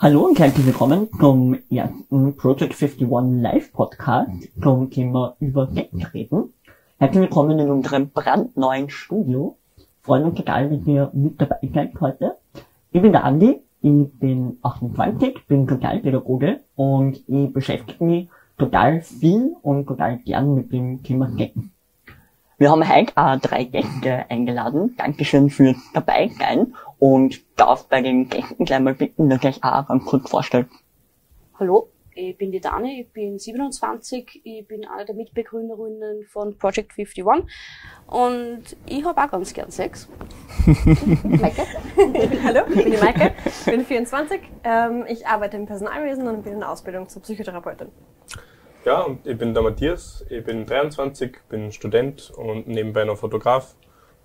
Hallo und herzlich willkommen zum ersten Project 51 Live Podcast zum Thema über Geld reden. Herzlich willkommen in unserem brandneuen Studio. Freuen uns total, dass ihr mit dabei seid heute. Ich bin der Andi, ich bin 28, bin Sozialpädagoge und ich beschäftige mich total viel und total gern mit dem Thema Geld. Wir haben heute auch drei Gäste eingeladen. Dankeschön fürs dabei sein und darf bei den Gästen gleich mal bitten, dass euch auch ganz kurz vorstellt. Hallo, ich bin die Dani, ich bin 27, ich bin eine der Mitbegründerinnen von Project 51 und ich habe auch ganz gern Sex. Maike. Hallo, ich bin die Maike, ich bin 24, ähm, ich arbeite im Personalwesen und bin in der Ausbildung zur Psychotherapeutin. Ja, und ich bin der Matthias, ich bin 23, bin Student und nebenbei noch Fotograf.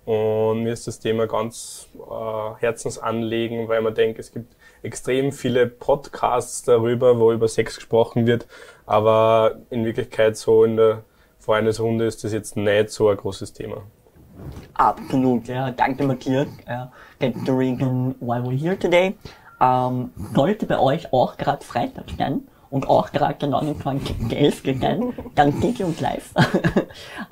Und mir ist das Thema ganz äh, Herzensanliegen, weil man denkt, es gibt extrem viele Podcasts darüber, wo über Sex gesprochen wird, aber in Wirklichkeit so in der Freundesrunde ist das jetzt nicht so ein großes Thema. Absolut, ja. Danke Matthias. Uh, that's the reason why we're here today. Um, sollte bei euch auch gerade Freitag sein, und auch gerade der 29.11. sein, dann seht ihr uns live.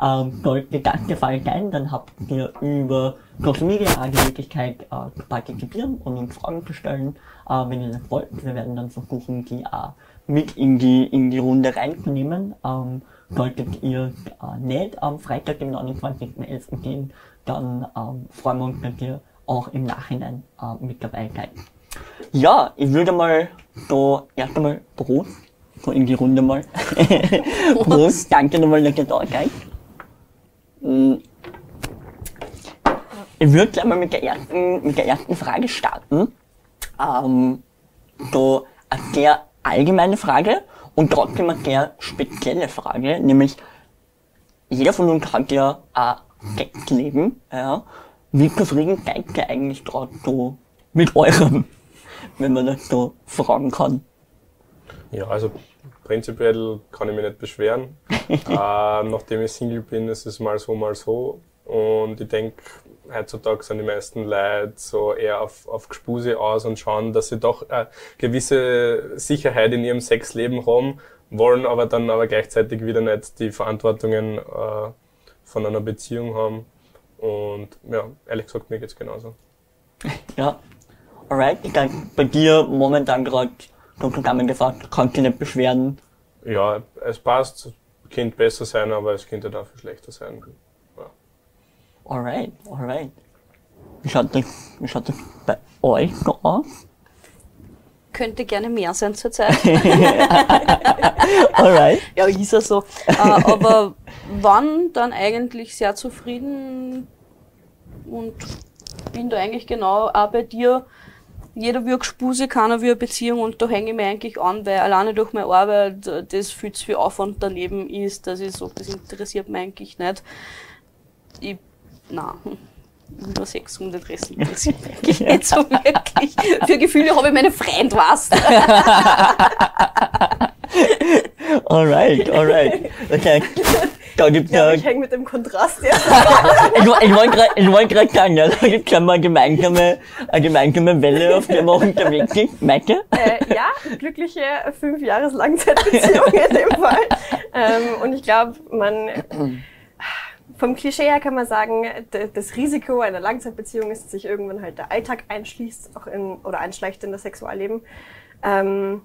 ähm, sollte das der Fall sein, dann habt ihr über Social Media die Möglichkeit äh, zu partizipieren und uns Fragen zu stellen, äh, wenn ihr das wollt. Wir werden dann versuchen, die äh, mit in die, in die Runde reinzunehmen. Ähm, solltet ihr äh, nicht am Freitag, dem 29.11. gehen, dann ähm, freuen wir uns, dass ihr auch im Nachhinein äh, mit dabei seid. Ja, ich würde mal so erst einmal Prost, so in die Runde mal. Prost, danke nochmal, dass ihr da seid. Mm. Ich würde gleich mal mit der ersten, mit der ersten Frage starten. Ähm, so eine sehr allgemeine Frage und trotzdem eine sehr spezielle Frage, nämlich jeder von uns hat ja ein Sexleben, ja. Wie zufrieden seid ihr eigentlich gerade so mit eurem wenn man das so fragen kann. Ja, also prinzipiell kann ich mich nicht beschweren. äh, nachdem ich Single bin, ist es mal so, mal so. Und ich denke, heutzutage sind die meisten Leute so eher auf, auf Gespuse aus und schauen, dass sie doch eine gewisse Sicherheit in ihrem Sexleben haben, wollen aber dann aber gleichzeitig wieder nicht die Verantwortungen äh, von einer Beziehung haben. Und ja, ehrlich gesagt, mir geht's genauso. Ja, Alright, ich denke, bei dir momentan gerade, so zusammengefasst, kannst du nicht beschweren. Ja, es passt, könnte besser sein, aber es könnte dafür schlechter sein. Ja. Alright, alright. Wie schaut das, wie schaut das bei euch so aus? Könnte gerne mehr sein zurzeit. alright. Ja, ist ja so. Äh, aber wann dann eigentlich sehr zufrieden und bin da eigentlich genau auch bei dir, jeder will Gespuse, keiner will eine Beziehung und da hänge ich mir eigentlich an, weil alleine durch meine Arbeit das viel zu viel Aufwand daneben ist, dass ich so, das interessiert mich eigentlich nicht. Ich, na, nur Sex und den Rest interessiert mich eigentlich nicht so wirklich. Für Gefühle habe ich meine Freund, was. alright, alright. Okay. Da gibt's ja, ja ich hänge mit dem Kontrast, ja. ich, ich wollte gerade sagen, ja, da gibt's ja mal eine gemeinsame, eine gemeinsame Welle, auf der wir unterwegs sind. Maike? Äh, ja, glückliche fünf Jahres Langzeitbeziehung in dem Fall. Ähm, und ich glaube, man, vom Klischee her kann man sagen, das Risiko einer Langzeitbeziehung ist, dass sich irgendwann halt der Alltag einschließt, auch in, oder einschleicht in das Sexualleben. Ähm,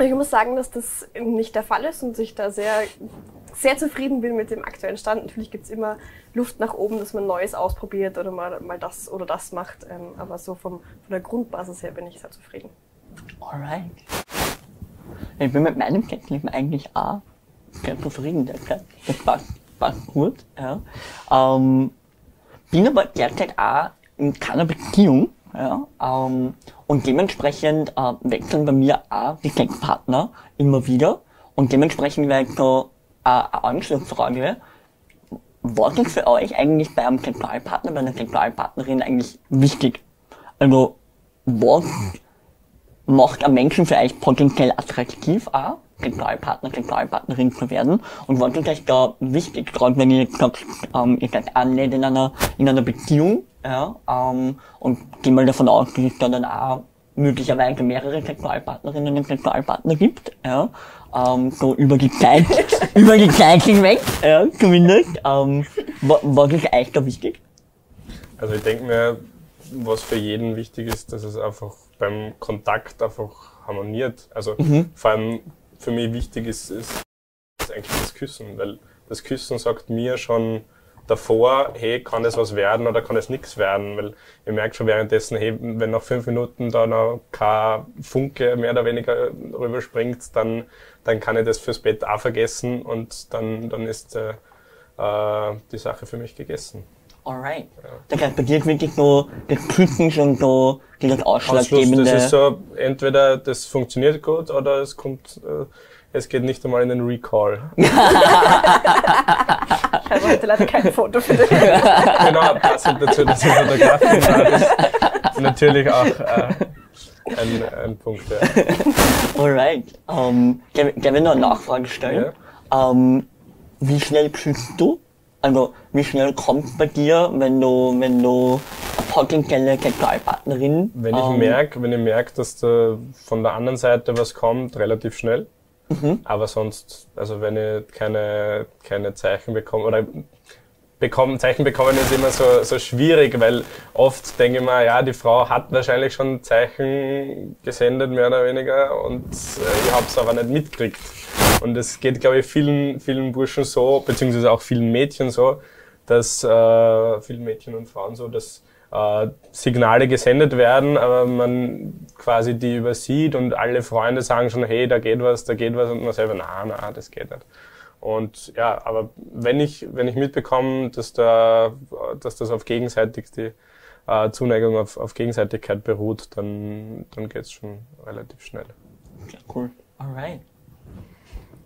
ich muss sagen, dass das nicht der Fall ist und sich da sehr sehr zufrieden bin mit dem aktuellen Stand. Natürlich gibt es immer Luft nach oben, dass man Neues ausprobiert oder mal, mal das oder das macht. Ähm, aber so vom, von der Grundbasis her bin ich sehr zufrieden. Alright. Ich bin mit meinem Sexleben eigentlich auch sehr zufrieden. Das passt, passt gut. Ja. Ähm, bin aber derzeit auch in keiner Beziehung. Ja, ähm, und dementsprechend äh, wechseln bei mir auch die Sexpartner immer wieder. Und dementsprechend wäre ich so eine Anschlussfrage. Was ist für euch eigentlich bei einem Sexualpartner, bei einer Sexualpartnerin eigentlich wichtig? Also, was macht ein Menschen euch potenziell attraktiv auch, Sexualpartner, Sexualpartnerin zu werden? Und was ist euch da wichtig, gerade wenn ihr sagt, ähm, ihr seid auch in einer, in einer Beziehung, ja, ähm, und geh mal davon aus, dass es da dann auch möglicherweise mehrere Sexualpartnerinnen und Sexualpartner gibt, ja, ähm, so über die Zeit, über die Zeit hinweg, ja, zumindest. Ähm, wa- was ist euch da wichtig? Also ich denke mir, was für jeden wichtig ist, dass es einfach beim Kontakt einfach harmoniert. Also vor allem für mich wichtig ist, ist, ist eigentlich das Küssen, weil das Küssen sagt mir schon davor, hey, kann das was werden oder kann es nichts werden, weil ihr merkt schon währenddessen, hey, wenn nach fünf Minuten da noch kein Funke mehr oder weniger rüberspringt, dann, dann kann ich das fürs Bett auch vergessen und dann, dann ist äh, äh, die Sache für mich gegessen. Alright. Das heißt, bei dir wirklich so das Küssen schon so dieses ausschlaggebende. das ist so, entweder das funktioniert gut oder es kommt, äh, es geht nicht einmal in den Recall. Ich habe heute leider kein Foto für dich. genau, passend dazu, dass ich Fotografin war, ist natürlich auch äh, ein, ein Punkt. Ja. Alright. Ähm, darf darf ich noch eine Nachfrage stellen? Ähm, wie schnell küsst du? Also, wie schnell kommt bei dir, wenn du, wenn du eine potenzielle Sexualpartnerin Wenn ich ähm, merke, wenn ich merke, dass da von der anderen Seite was kommt, relativ schnell. Mhm. Aber sonst, also wenn ich keine, keine Zeichen bekomme, oder bekommen, Zeichen bekommen ist immer so, so schwierig, weil oft denke ich mir, ja, die Frau hat wahrscheinlich schon Zeichen gesendet, mehr oder weniger, und äh, ich habe es aber nicht mitgekriegt. Und es geht, glaube ich, vielen, vielen Burschen so, beziehungsweise auch vielen Mädchen so, dass, äh, vielen Mädchen und Frauen so, dass äh, Signale gesendet werden, aber man quasi die übersieht und alle Freunde sagen schon, hey, da geht was, da geht was, und man selber, na, na, das geht nicht. Und ja, aber wenn ich, wenn ich mitbekomme, dass da, dass das auf gegenseitig die äh, Zuneigung auf, auf Gegenseitigkeit beruht, dann, dann geht's schon relativ schnell. Cool. Alright.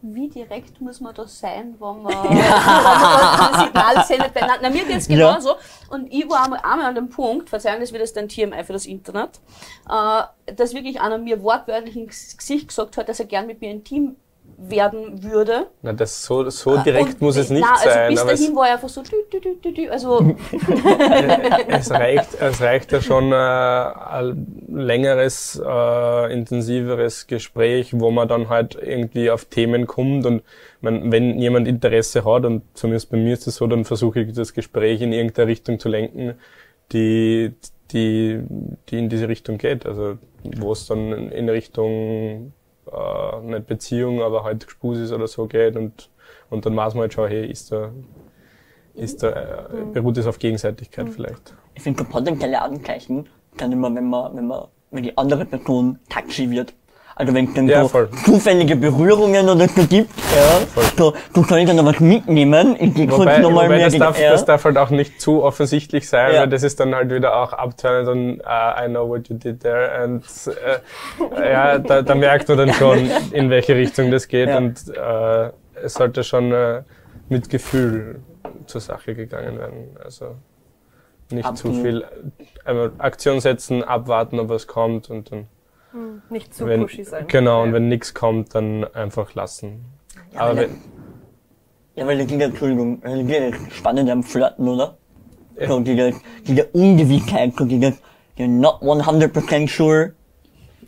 Wie direkt muss man da sein, wenn man, wenn man das Signal sendet? Weil, na, mir geht's Ja. genauso. Und ich war einmal, einmal an dem Punkt, Verzeihung, das wird jetzt ein TMI für das Internet, äh, dass wirklich einer mir wortwörtlich ins Gesicht gesagt hat, dass er gern mit mir intim werden würde. Na, das so, so direkt Und, muss es nicht na, also sein, bis dahin war er einfach so, dü, dü, dü, dü, also, es reicht, es reicht ja schon äh, ein längeres, äh, intensiveres Gespräch, wo man dann halt irgendwie auf Themen kommt und man, wenn jemand Interesse hat, und zumindest bei mir ist es so, dann versuche ich das Gespräch in irgendeine Richtung zu lenken, die, die, die in diese Richtung geht. Also wo es dann in Richtung äh, nicht Beziehung, aber halt Gespusis oder so geht und, und dann weiß man halt schon, hey, ist da, ist da, äh, beruht es auf Gegenseitigkeit vielleicht. Ich finde, so potenzielle Anzeichen kann immer, wenn man, wenn man, wenn die andere Person touchy wird. Also wenn es dann Ja, so voll. zufällige Berührungen oder so gibt, ja, so, du sollst dann noch was mitnehmen, ich geh kurz nochmal mehr das, darf, ja. das darf halt auch nicht zu offensichtlich sein, Ja. weil das ist dann halt wieder auch abturnend und uh, I know what you did there und äh, ja, da, da merkt man dann schon, in welche Richtung das geht und äh, es sollte schon äh, mit Gefühl zur Sache gegangen werden. Also nicht Absolut. zu viel einmal Aktion setzen, abwarten, ob was kommt und dann Nicht zu wenn, pushy sein. genau und Ja. wenn nichts kommt, dann einfach lassen. Aber weil- wenn, Ja, weil ist ja, Entschuldigung, ja das Spannende am Flirten, oder? Ja. So diese, diese Ungewissheit, so dieses, you're not 100% sure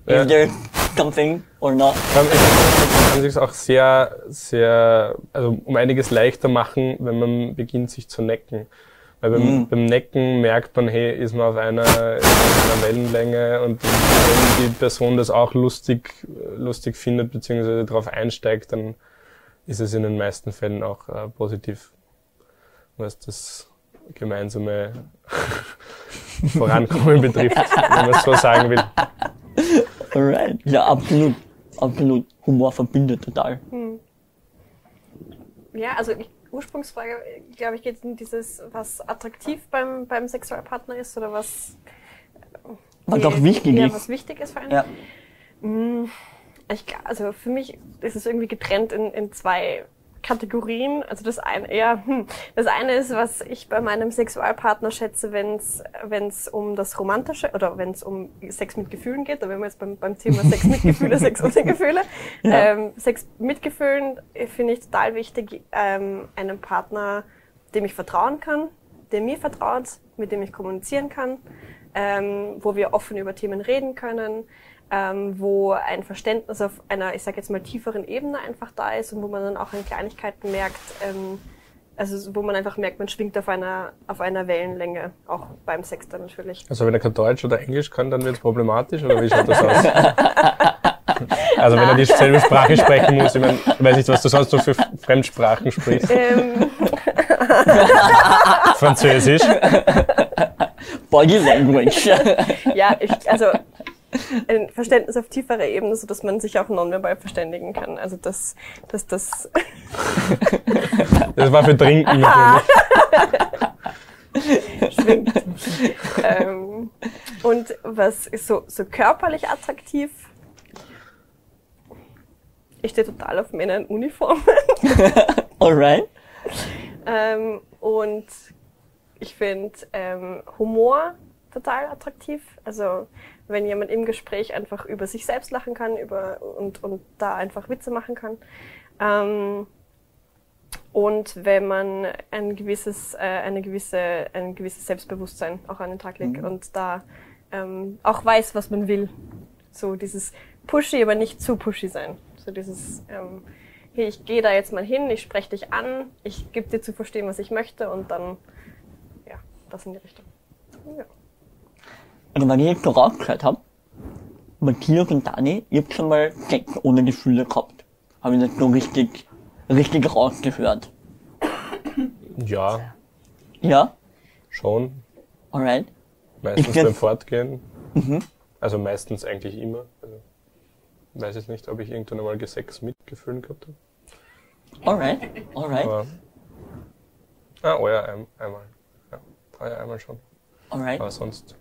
Ja. if there's something or not. Es kann sich auch sehr, sehr, also um einiges leichter machen, wenn man beginnt, sich zu necken. Weil beim, Mhm. beim Necken merkt man, hey, ist man auf einer, auf einer Wellenlänge und wenn die Person das auch lustig, lustig findet, beziehungsweise darauf einsteigt, dann ist es in den meisten Fällen auch äh, positiv, was das gemeinsame Vorankommen betrifft, wenn man es so sagen will. Alright. Ja, absolut. Absolut. Humor verbindet total. Ja, also die Ursprungsfrage, glaube ich, geht in dieses, was attraktiv beim, beim Sexualpartner ist oder was. Was auch wichtig ja, ist. was wichtig ist vor allem. Ja. Mm, Ich, also für mich ist es irgendwie getrennt in, in zwei Kategorien. Also das eine, ja, hm. das eine ist, was ich bei meinem Sexualpartner schätze, wenn es wenn es um das Romantische oder wenn es um Sex mit Gefühlen geht. Da wären wir jetzt beim, beim Thema Sex mit Gefühle, Sex ohne Gefühle. Ja. Ähm, Sex mit Gefühlen finde ich total wichtig, ähm, einen Partner, dem ich vertrauen kann, der mir vertraut, mit dem ich kommunizieren kann, ähm, wo wir offen über Themen reden können, ähm, wo ein Verständnis auf einer, ich sage jetzt mal, tieferen Ebene einfach da ist und wo man dann auch in Kleinigkeiten merkt, ähm, also wo man einfach merkt, man schwingt auf einer, auf einer Wellenlänge, auch beim Sex dann natürlich. Also wenn er kein Deutsch oder Englisch kann, dann wird es problematisch, oder wie schaut das aus? also wenn er dieselbe Sprache sprechen muss, ich meine, weiß nicht, was du sonst noch für Fremdsprachen sprichst. Ähm, Französisch. Body Language. ja, ich, also ein Verständnis auf tieferer Ebene, so dass man sich auch nonverbal verständigen kann. Also das, das, das. Das war für Trinken natürlich. schwingt. ähm, und was ist so, so körperlich attraktiv? Ich stehe total auf Männer in Uniformen. Alright. Ähm, und ich finde ähm, Humor total attraktiv. Also wenn jemand im Gespräch einfach über sich selbst lachen kann über, und, und da einfach Witze machen kann. Ähm, und wenn man ein gewisses, äh, eine gewisse, ein gewisses Selbstbewusstsein auch an den Tag legt Mhm. und da ähm, auch weiß, was man will. So dieses pushy, aber nicht zu pushy sein. So dieses, ähm, hey, ich gehe da jetzt mal hin, ich spreche dich an, ich gebe dir zu verstehen, was ich möchte und dann, ja, das in die Richtung. Ja. Also wenn ich jetzt so rausgehört habe, Matthias und Dani, ihr habt schon mal Sex ohne Gefühle gehabt. Habe ich das so richtig, richtig rausgehört. Ja, Ja? schon. Alright. Meistens beim Fortgehen. Also meistens eigentlich immer. Also, ich weiß jetzt nicht, ob ich irgendwann einmal Sex mit Gefühlen gehabt habe. Alright. Alright. Aber. Ah, oh ja, ein, einmal. Ja, ja, einmal schon. Alright. Aber sonst.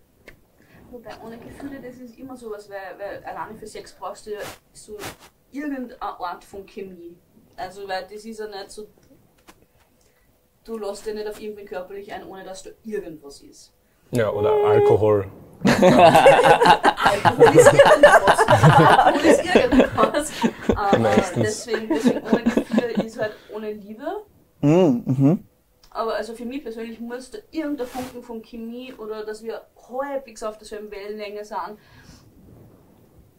Wobei ohne Gefühle, das ist immer sowas, weil, weil alleine für Sex brauchst du ja so irgendeine Art von Chemie. Also, weil das ist ja nicht so. Du lässt dir nicht auf irgendwen körperlich ein, ohne dass da irgendwas ist. Ja, oder Alkohol. Alkohol ist irgendwas. Alkohol ist irgendwas. Aber deswegen, deswegen ohne Gefühle ist halt ohne Liebe. Mhm. Mhm. Aber also für mich persönlich muss da irgendein Funken von Chemie oder dass wir halbwegs auf derselben Wellenlänge sind.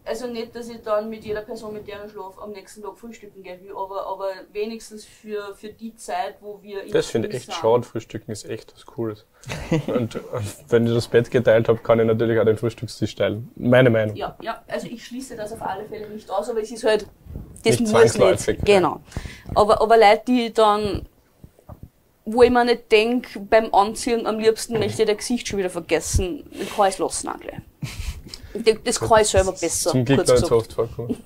Also nicht, dass ich dann mit jeder Person, mit der ich schlafe, am nächsten Tag frühstücken gehen will, aber, aber wenigstens für, für die Zeit, wo wir in Das finde ich echt schade. Frühstücken ist echt was Cooles. Und äh, wenn ich das Bett geteilt habe, kann ich natürlich auch den Frühstückstisch teilen. Meine Meinung. Ja, ja, also ich schließe das auf alle Fälle nicht aus, aber es ist halt, das Nicht muss nicht. Genau. Aber, aber Leute, die dann, wo ich mir nicht denke, beim Anziehen am liebsten möchte ich der Gesicht schon wieder vergessen, dann kann ich es lassen auch gleich. Das- Das kann ich selber besser, Zum Glück kurz oft vorkommen.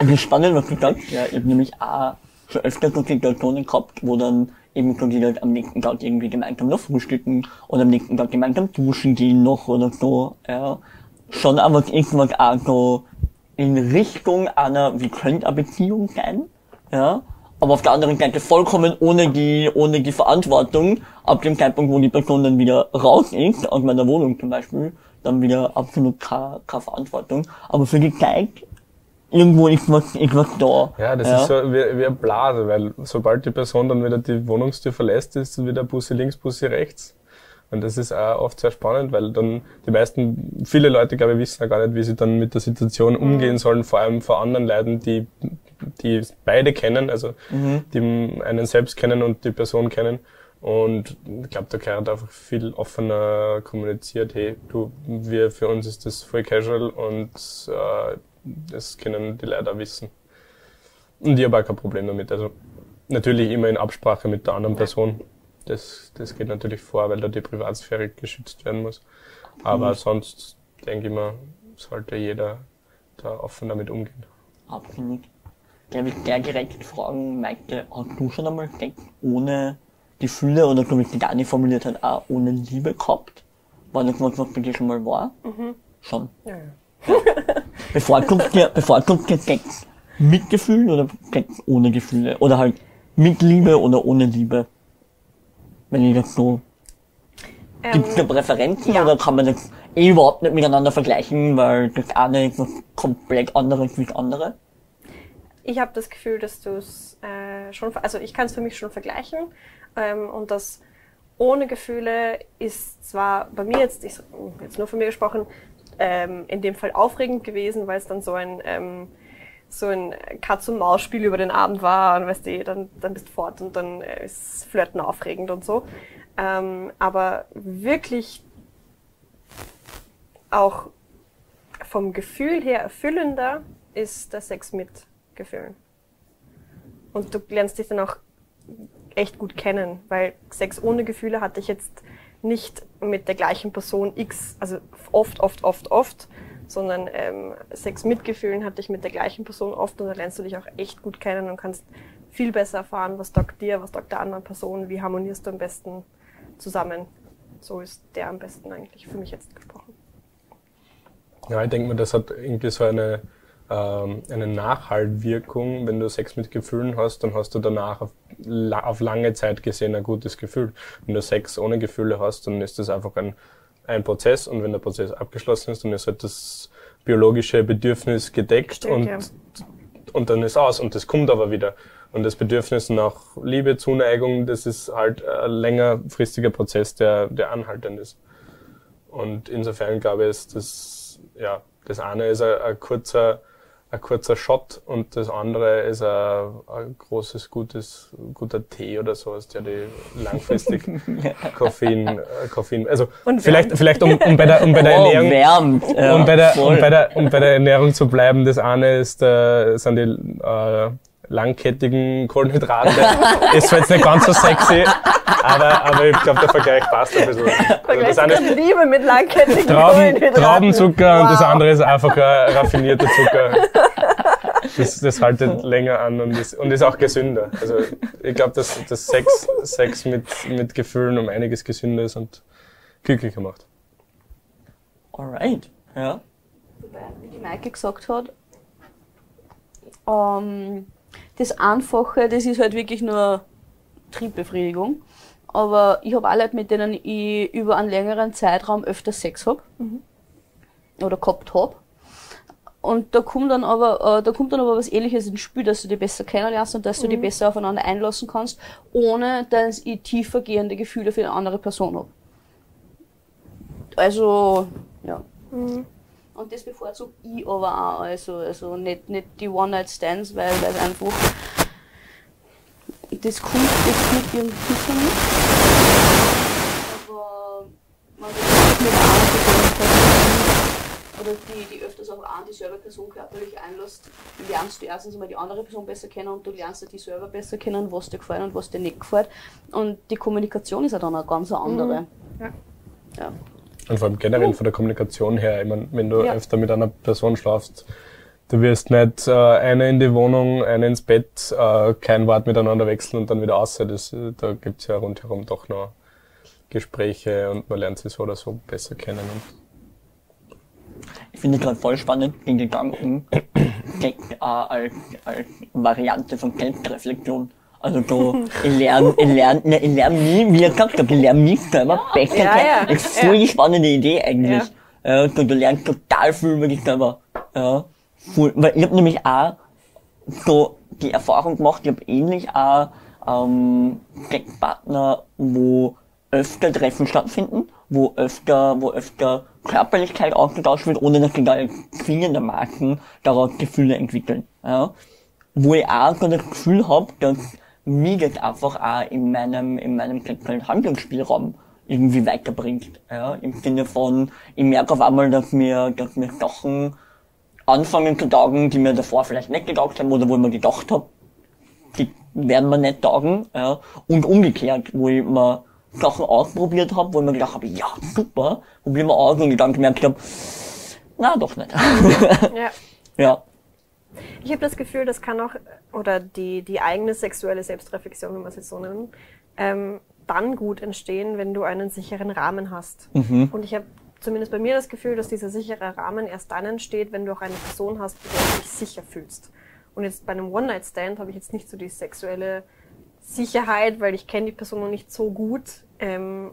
Was du sagst. Ja, ich habe nämlich auch schon öfter so Situationen gehabt, wo dann eben so die Leute am nächsten Tag irgendwie gemeinsam noch frühstücken oder am nächsten Tag gemeinsam duschen gehen noch oder so. Ja. Schon aber irgendwas auch so in Richtung einer, wie könnte eine Beziehung sein, ja. Aber auf der anderen Seite vollkommen ohne die, ohne die Verantwortung, ab dem Zeitpunkt, wo die Person dann wieder raus ist, aus meiner Wohnung zum Beispiel, dann wieder absolut keine, keine Verantwortung. Aber für die Zeit irgendwo ist was, ist was da. Ja, das ist so wie, wie eine Blase, weil sobald die Person dann wieder die Wohnungstür verlässt, ist wieder Bussi links, Bussi rechts. Und das ist auch oft sehr spannend, weil dann die meisten, viele Leute, glaube ich, wissen ja gar nicht, wie sie dann mit der Situation umgehen sollen, vor allem vor anderen Leuten, die, die beide kennen, also die einen selbst kennen und die Person kennen. Und ich glaube, da gehört einfach viel offener kommuniziert, hey, du, wir, für uns ist das voll casual und äh, das können die Leute auch wissen. Und ich habe auch kein Problem damit. Also natürlich immer in Absprache mit der anderen Person. Das, das geht natürlich vor, weil da die Privatsphäre geschützt werden muss. Aber sonst denke ich mal, sollte jeder da offen damit umgehen. Absolut. Darf ich der direkt fragen, Maike, hast du schon einmal Sex ohne Gefühle oder so wie es die Dani formuliert hat, auch ohne Liebe gehabt? War das was, was bei dir schon mal war? Schon. Ja, Bevorzugt ihr, bevorzugt ihr Sex mit Gefühlen oder Sex ohne Gefühle? Oder halt mit Liebe oder ohne Liebe? Wenn ich das so, gibt's da Ähm, Präferenzen ja. oder kann man das eh überhaupt nicht miteinander vergleichen, weil das eine ist was komplett anderes wie das andere? ich habe das Gefühl, dass du es äh, schon, also ich kann es für mich schon vergleichen ähm, und dass ohne Gefühle ist zwar bei mir jetzt, ich, jetzt nur von mir gesprochen, ähm, in dem Fall aufregend gewesen, weil es dann so ein ähm, so ein Katz-und-Maus-Spiel über den Abend war und weißt du, dann, dann bist du fort und dann ist Flirten aufregend und so. Ähm, aber wirklich auch vom Gefühl her erfüllender ist der Sex mit Gefühlen. Und du lernst dich dann auch echt gut kennen, weil Sex ohne Gefühle hatte ich jetzt nicht mit der gleichen Person X, also oft, oft, oft, oft, sondern ähm, Sex mit Gefühlen hatte ich mit der gleichen Person oft und da lernst du dich auch echt gut kennen und kannst viel besser erfahren, was taugt dir, was taugt der anderen Person, wie harmonierst du am besten zusammen. So ist der am besten eigentlich für mich jetzt gesprochen. Ja, ich denke mir, das hat irgendwie so eine ähm, eine Nachhaltwirkung. Wenn du Sex mit Gefühlen hast, dann hast du danach auf, auf lange Zeit gesehen ein gutes Gefühl. Wenn du Sex ohne Gefühle hast, dann ist das einfach ein, ein Prozess und wenn der Prozess abgeschlossen ist, dann ist halt das biologische Bedürfnis gedeckt Stimmt, und, ja. und dann ist aus und das kommt aber wieder. Und das Bedürfnis nach Liebe, Zuneigung, das ist halt ein längerfristiger Prozess, der, der anhaltend ist. Und insofern glaube ich, ist das, ja, das eine ist ein, ein kurzer, ein kurzer Shot und das andere ist ein, ein großes, gutes, guter Tee oder sowas, der die langfristig Koffein, äh, Koffein, also Und vielleicht, wärmt. vielleicht um, um bei der, um bei der oh, Ernährung, wärmt. Ja, um bei der, voll. um bei der, um bei der Ernährung zu bleiben, das eine ist, äh, sind die, äh, langkettigen Kohlenhydrate. ist zwar jetzt nicht ganz so sexy, aber, aber ich glaube, der Vergleich passt ein bisschen. Also das eine ist Liebe mit langkettigen Trauben, Kohlenhydraten. Traubenzucker und das Wow. andere ist einfach ein raffinierter Zucker. Das, das haltet länger an und ist, und ist auch gesünder. Also ich glaube, dass, dass Sex, Sex mit, mit Gefühlen um einiges gesünder ist und glücklicher macht. Alright. Ja. Wobei, wie die Maike gesagt hat, ähm, das Einfache, das ist halt wirklich nur Triebbefriedigung. Aber ich habe auch Leute, mit denen ich über einen längeren Zeitraum öfter Sex hab Oder gehabt hab. Und da kommt dann aber, äh, da kommt dann aber was ähnliches ins Spiel, dass du die besser kennenlernst und dass du die besser aufeinander einlassen kannst, ohne dass ich tiefergehende Gefühle für eine andere Person hab. Also, ja. Und das bevorzugt ich aber auch. Also, also nicht, nicht die One-Night-Stands, weil weil einfach. Das kommt jetzt nicht irgendwie mich. Aber man wird mit einer anderen Person oder die, die öfters auch an dieselbe Person körperlich einlässt, lernst du erstens mal die andere Person besser kennen und du lernst die selber besser kennen, was dir gefällt und was dir nicht gefällt. Und die Kommunikation ist ja dann eine ganz andere. Ja. Ja. Und vor allem generell von der Kommunikation her, ich mein, wenn du Ja. öfter mit einer Person schlafst, du wirst nicht äh, eine in die Wohnung, eine ins Bett, äh, kein Wort miteinander wechseln und dann wieder aus. Das, äh, da gibt's ja rundherum doch noch Gespräche und man lernt sie so oder so besser kennen. Und Ich finde gerade voll spannend den Gedanken äh, als, als Variante von Selbstreflexion. Also so, ich lerne, ich lerne, ne, ich lerne nie, wie ihr gesagt habt, ich lerne mich selber besser Ja, ja, Das ist voll die spannende Idee eigentlich. Ja. Ja. so, du lernst total viel über dich selber. Ja. Voll, weil ich habe nämlich auch so die Erfahrung gemacht, ich habe ähnlich auch ähm, Sexpartner, wo öfter Treffen stattfinden, wo öfter, wo öfter Körperlichkeit ausgetauscht wird, ohne dass sie da zwingendermaßen daraus Gefühle entwickeln. Ja. Wo ich auch so das Gefühl habe, dass mich das einfach auch in meinem, in meinem sexuellen Handlungsspielraum irgendwie weiterbringt. Ja. Im Sinne von, ich merke auf einmal, dass mir, dass mir Sachen anfangen zu taugen, die mir davor vielleicht nicht getaugt haben oder wo ich mir gedacht habe, die werden mir nicht taugen. Ja. Und umgekehrt, wo ich mir Sachen ausprobiert habe, wo ich mir gedacht habe, ja, super, probieren wir aus und ich dann gemerkt habe, na doch nicht. Ja. ja. Ich habe das Gefühl, das kann auch, oder die, die eigene sexuelle Selbstreflexion, wenn wir es jetzt so nennen, ähm, dann gut entstehen, wenn du einen sicheren Rahmen hast. Und ich habe zumindest bei mir das Gefühl, dass dieser sichere Rahmen erst dann entsteht, wenn du auch eine Person hast, mit der du dich sicher fühlst. Und jetzt bei einem One-Night-Stand habe ich jetzt nicht so die sexuelle Sicherheit, weil ich kenne die Person noch nicht so gut, ähm,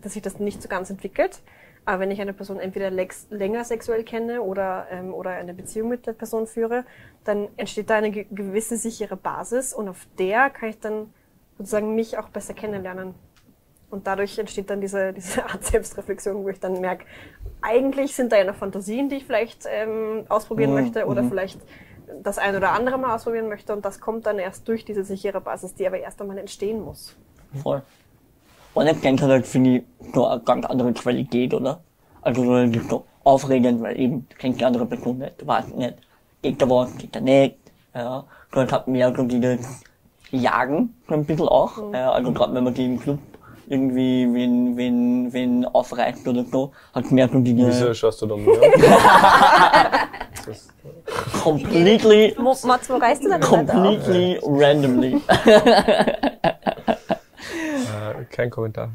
dass sich das nicht so ganz entwickelt. Aber wenn ich eine Person entweder lex- länger sexuell kenne oder, ähm, oder eine Beziehung mit der Person führe, dann entsteht da eine ge gewisse sichere Basis und auf der kann ich dann sozusagen mich auch besser kennenlernen. Und dadurch entsteht dann diese, diese Art Selbstreflexion, wo ich dann merke, eigentlich sind da ja noch Fantasien, die ich vielleicht ähm, ausprobieren Mhm, möchte oder mhm. vielleicht das ein oder andere mal ausprobieren möchte. Und das kommt dann erst durch diese sichere Basis, die aber erst einmal entstehen muss. Voll. Und ich denke halt, finde ich, so eine ganz andere Qualität, oder? Also so, das ist so aufregend, weil eben, du kennst die andere Person nicht, du weißt nicht, geht da was, geht da nicht, ja. Es hat mehr so dieses Jagen, so ein bisschen auch, ja. Also gerade wenn man die im Club irgendwie wen, wen, wen aufreißt oder so, hat mehr so Wieso diese schaust du da mir? das, completely, Mo Mats, wo reist du denn completely randomly. äh, kein Kommentar.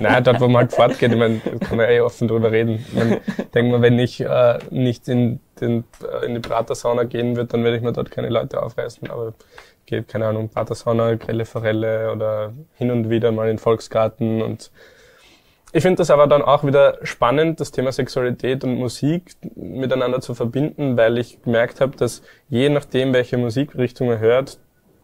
Nein, dort wo man halt fortgeht, ich meine, kann man eh offen drüber reden. Ich mein, denk mal, wenn ich äh, nicht in, den, äh, in die Pratersauna gehen würde, dann werde ich mir dort keine Leute aufreißen. Aber gehe, keine Ahnung, Pratersauna, Grelle Forelle oder hin und wieder mal in Volksgarten und ich finde das aber dann auch wieder spannend, das Thema Sexualität und Musik miteinander zu verbinden, weil ich gemerkt habe, dass je nachdem, welche Musikrichtung man hört,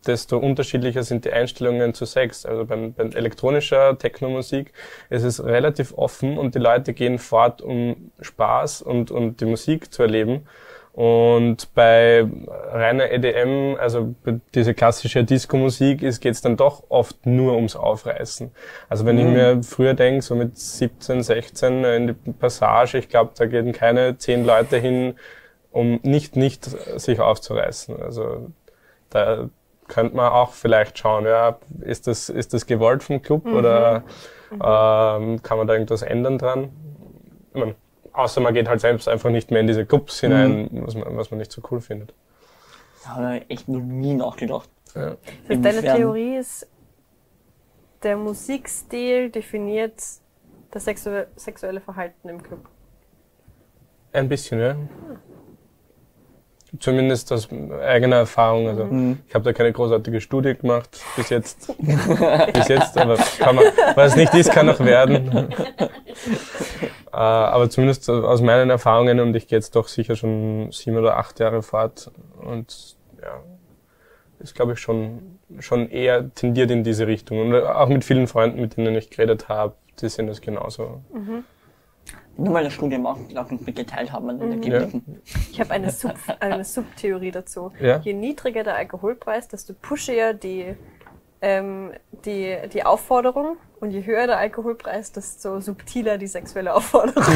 desto unterschiedlicher sind die Einstellungen zu Sex. Also beim, bei elektronischer Technomusik ist es relativ offen und die Leute gehen fort, um Spaß und, und die Musik zu erleben. Und bei reiner EDM, also diese klassische Disco-Musik, ist geht's dann doch oft nur ums Aufreißen. Also wenn ich mir früher denke, so mit 17, 16 in die Passage, ich glaube, da gehen keine zehn Leute hin, um nicht nicht sich aufzureißen. Also da könnte man auch vielleicht schauen, ja, ist das ist das gewollt vom Club oder ähm, kann man da irgendwas ändern dran? Ich mein, außer man geht halt selbst einfach nicht mehr in diese Clubs hinein, was, man, was man nicht so cool findet. Da habe ich echt noch nie nachgedacht. Ja. Das deine? Theorie ist, der Musikstil definiert das sexu sexuelle Verhalten im Club. Ein bisschen, ja. Zumindest aus eigener Erfahrung. Also Mhm. ich habe da keine großartige Studie gemacht bis jetzt. bis jetzt, aber kann man, was nicht ist, kann noch werden. äh, aber zumindest aus meinen Erfahrungen und ich gehe jetzt doch sicher schon sieben oder acht Jahre fort und ja, ist glaube ich schon schon eher tendiert in diese Richtung und auch mit vielen Freunden, mit denen ich geredet habe, die sehen das genauso. Nur weil eine Studie uns bitte teilhaben an den Mhm. Ergebnissen. Ich habe eine, Sub eine Subtheorie dazu. Ja. Je niedriger der Alkoholpreis, desto pushier die, ähm, die, die Aufforderung. Und je höher der Alkoholpreis, desto subtiler die sexuelle Aufforderung.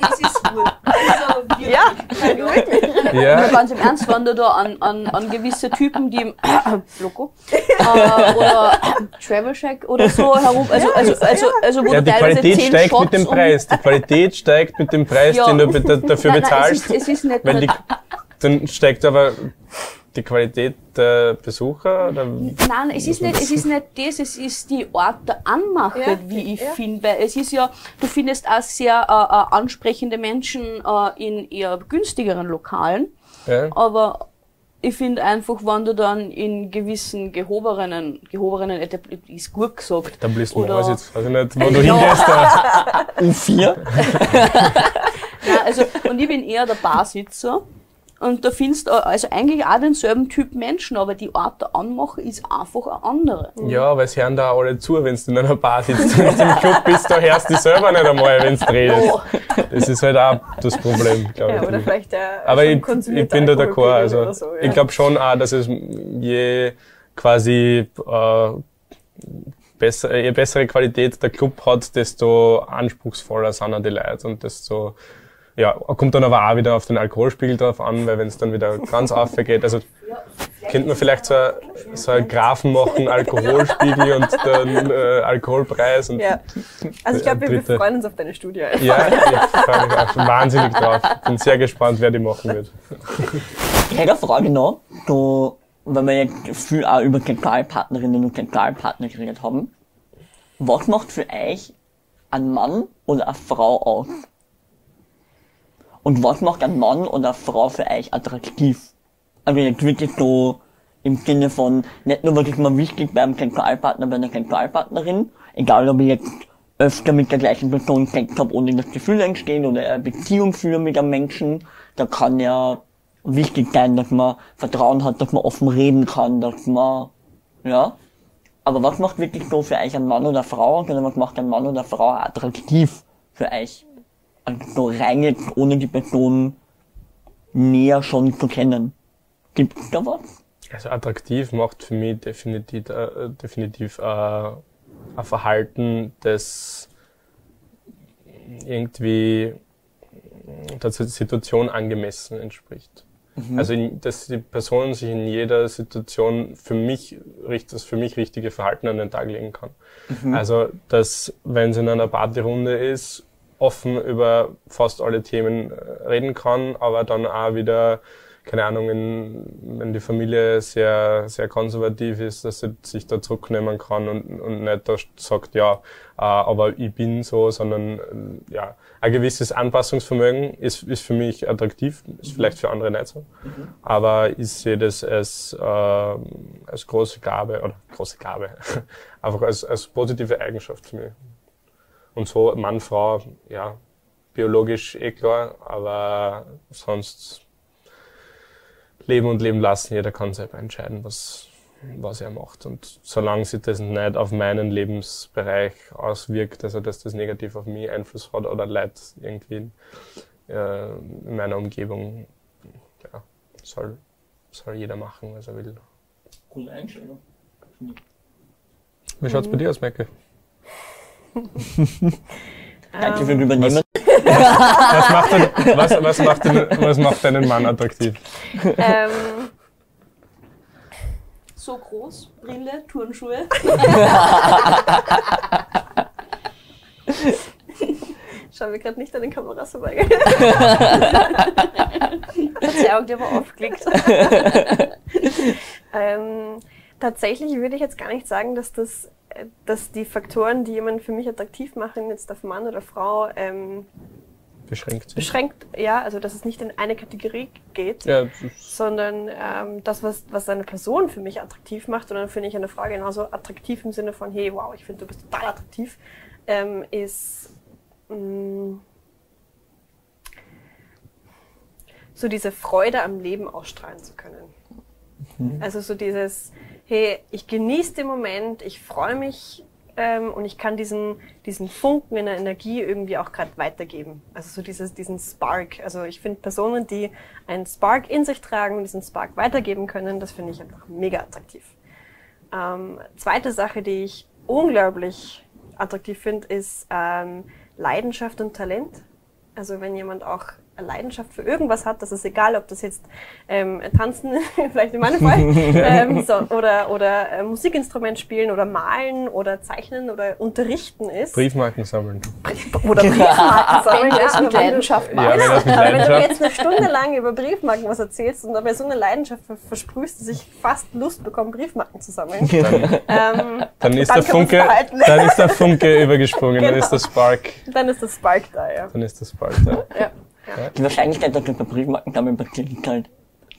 Das ist cool. Also ja, wirklich. Ja. Ja, ganz im Ernst, wenn du da an, an, an gewisse Typen, die Loco äh, oder Travel Shack oder so herum, also, also, also, also wo ja du die teilweise Qualität zehn steigt Shots mit dem Preis. Die Qualität steigt mit dem Preis, Ja. den du dafür Nein, nein, bezahlst. Es ist, es ist nicht Wenn die, dann steigt aber die Qualität der Besucher? Oder? Nein, es ist nicht, es ist nicht das, es ist die Art der Anmache, Ja, wie ich ja. finde, weil es ist ja, du findest auch sehr äh, äh, ansprechende Menschen äh, in eher günstigeren Lokalen, Ja? aber ich finde einfach, wenn du dann in gewissen gehobenen, gehobenen Etablissements, ist gut gesagt, Etablissement, Oder- weiß jetzt, weiß ich nicht, wo du hingehst. Da. U4? Ja, also, und ich bin eher der Barsitzer. Und da findest du also eigentlich auch denselben Typ Menschen, aber die Art der Anmache ist einfach eine andere. Ja, weil es hören da auch alle zu, wenn du in einer Bar sitzt. Wenn du im Club bist, da hörst du dich selber nicht einmal, wenn du redest. Oh. Das ist halt auch das Problem, glaube Ja, ich. oder vielleicht der Aber schon ich, ich bin da d'accord. Also, so, ja. ich glaube schon auch, dass es je quasi äh, besser, je bessere Qualität der Club hat, desto anspruchsvoller sind auch die Leute und desto ja, kommt dann aber auch wieder auf den Alkoholspiegel drauf an, weil wenn es dann wieder ganz aufgeht, also könnte man vielleicht so, so einen Graphen machen, Alkoholspiegel und dann äh, Alkoholpreis und Ja. Also ich glaube, wir, freuen uns auf deine Studie. einfach. ja, ich freue mich auch schon wahnsinnig drauf. Bin sehr gespannt, wer die machen wird. Ich hätte eine Frage noch, so, wenn wir jetzt viel auch über Sexualpartnerinnen und Sexualpartner geredet haben. Was macht für euch ein Mann oder eine Frau aus? Und was macht ein Mann oder Frau für euch attraktiv? Also jetzt wirklich so im Sinne von, nicht nur was ist mir wichtig beim Sexualpartner, bei einer Sexualpartnerin, egal ob ich jetzt öfter mit der gleichen Person Sex habe, ohne das Gefühl entsteht oder eine Beziehung führe mit einem Menschen, da kann ja wichtig sein, dass man Vertrauen hat, dass man offen reden kann, dass man, ja. Aber was macht wirklich so für euch ein Mann oder Frau, oder was macht ein Mann oder Frau attraktiv für euch? Also so rein jetzt, ohne die Person näher schon zu kennen. Gibt's da was? Also attraktiv macht für mich definitiv, äh, definitiv äh, ein Verhalten, das irgendwie der Situation angemessen entspricht. Also in, dass die Person sich in jeder Situation für mich das für mich richtige Verhalten an den Tag legen kann. Also dass wenn sie in einer Partyrunde ist, offen über fast alle Themen äh, reden kann, aber dann auch wieder keine Ahnung, in, wenn die Familie sehr, sehr konservativ ist, dass sie sich da zurücknehmen kann und, und nicht da sagt, ja, äh, aber ich bin so, sondern äh, ja, ein gewisses Anpassungsvermögen ist, ist für mich attraktiv, ist vielleicht für andere nicht so. Aber ich sehe das als, äh, als große Gabe, oder große Gabe, einfach als, als positive Eigenschaft für mich. Und so Mann, Frau, ja, biologisch eh klar, aber sonst leben und leben lassen. Jeder kann selber entscheiden, was, was er macht. Und solange sich das nicht auf meinen Lebensbereich auswirkt, also dass das negativ auf mich Einfluss hat oder Leid irgendwie äh, in meiner Umgebung, ja, soll, soll jeder machen, was er will. Coole Einstellung. Wie schaut's bei dir aus, Mecke? Danke für den Übernehmen. Was macht, denn, was, was, macht denn, was macht deinen Mann attraktiv? ähm, So groß, Brille, Turnschuhe. schauen wir gerade nicht an den Kameras vorbei. Verzeihung, die aber aufklickt. ähm, tatsächlich würde ich jetzt gar nicht sagen, dass das dass die Faktoren, die jemanden für mich attraktiv machen, jetzt auf Mann oder Frau, ähm, Beschränkt. beschränkt, ja, also dass es nicht in eine Kategorie geht, Ja, sondern ähm, das, was, was eine Person für mich attraktiv macht, und dann finde ich eine Frau genauso attraktiv im Sinne von, hey, wow, ich finde, du bist total attraktiv, ähm, ist mh, so diese Freude am Leben ausstrahlen zu können. Also so dieses, hey, ich genieße den Moment, ich freue mich ähm, und ich kann diesen, diesen Funken in der Energie irgendwie auch gerade weitergeben. Also so dieses, diesen Spark. Also ich finde Personen, die einen Spark in sich tragen und diesen Spark weitergeben können, das finde ich einfach mega attraktiv. Ähm, zweite Sache, die ich unglaublich attraktiv finde, ist ähm, Leidenschaft und Talent. Also wenn jemand auch Leidenschaft für irgendwas hat, das ist egal, ob das jetzt ähm, Tanzen, vielleicht in meinem Fall, ähm, so, oder, oder äh, Musikinstrument spielen oder malen oder zeichnen oder unterrichten ist. Briefmarken sammeln. Oder Briefmarken sammeln. Wenn du es ja, mit du- Leidenschaft Ja, wenn das mit aber wenn du Leidenschaft. jetzt eine Stunde lang über Briefmarken was erzählst und dabei so eine Leidenschaft ver- versprühst, dass ich fast Lust bekomme, Briefmarken zu sammeln, Dann, ähm, dann ist Dann der Funke, dann ist der Funke übergesprungen, dann Genau. ist der Spark, dann ist das Spark da, ja. dann ist der Spark da. ja. Die Wahrscheinlichkeit, dass du bei Briefmarken damit passiert, ist halt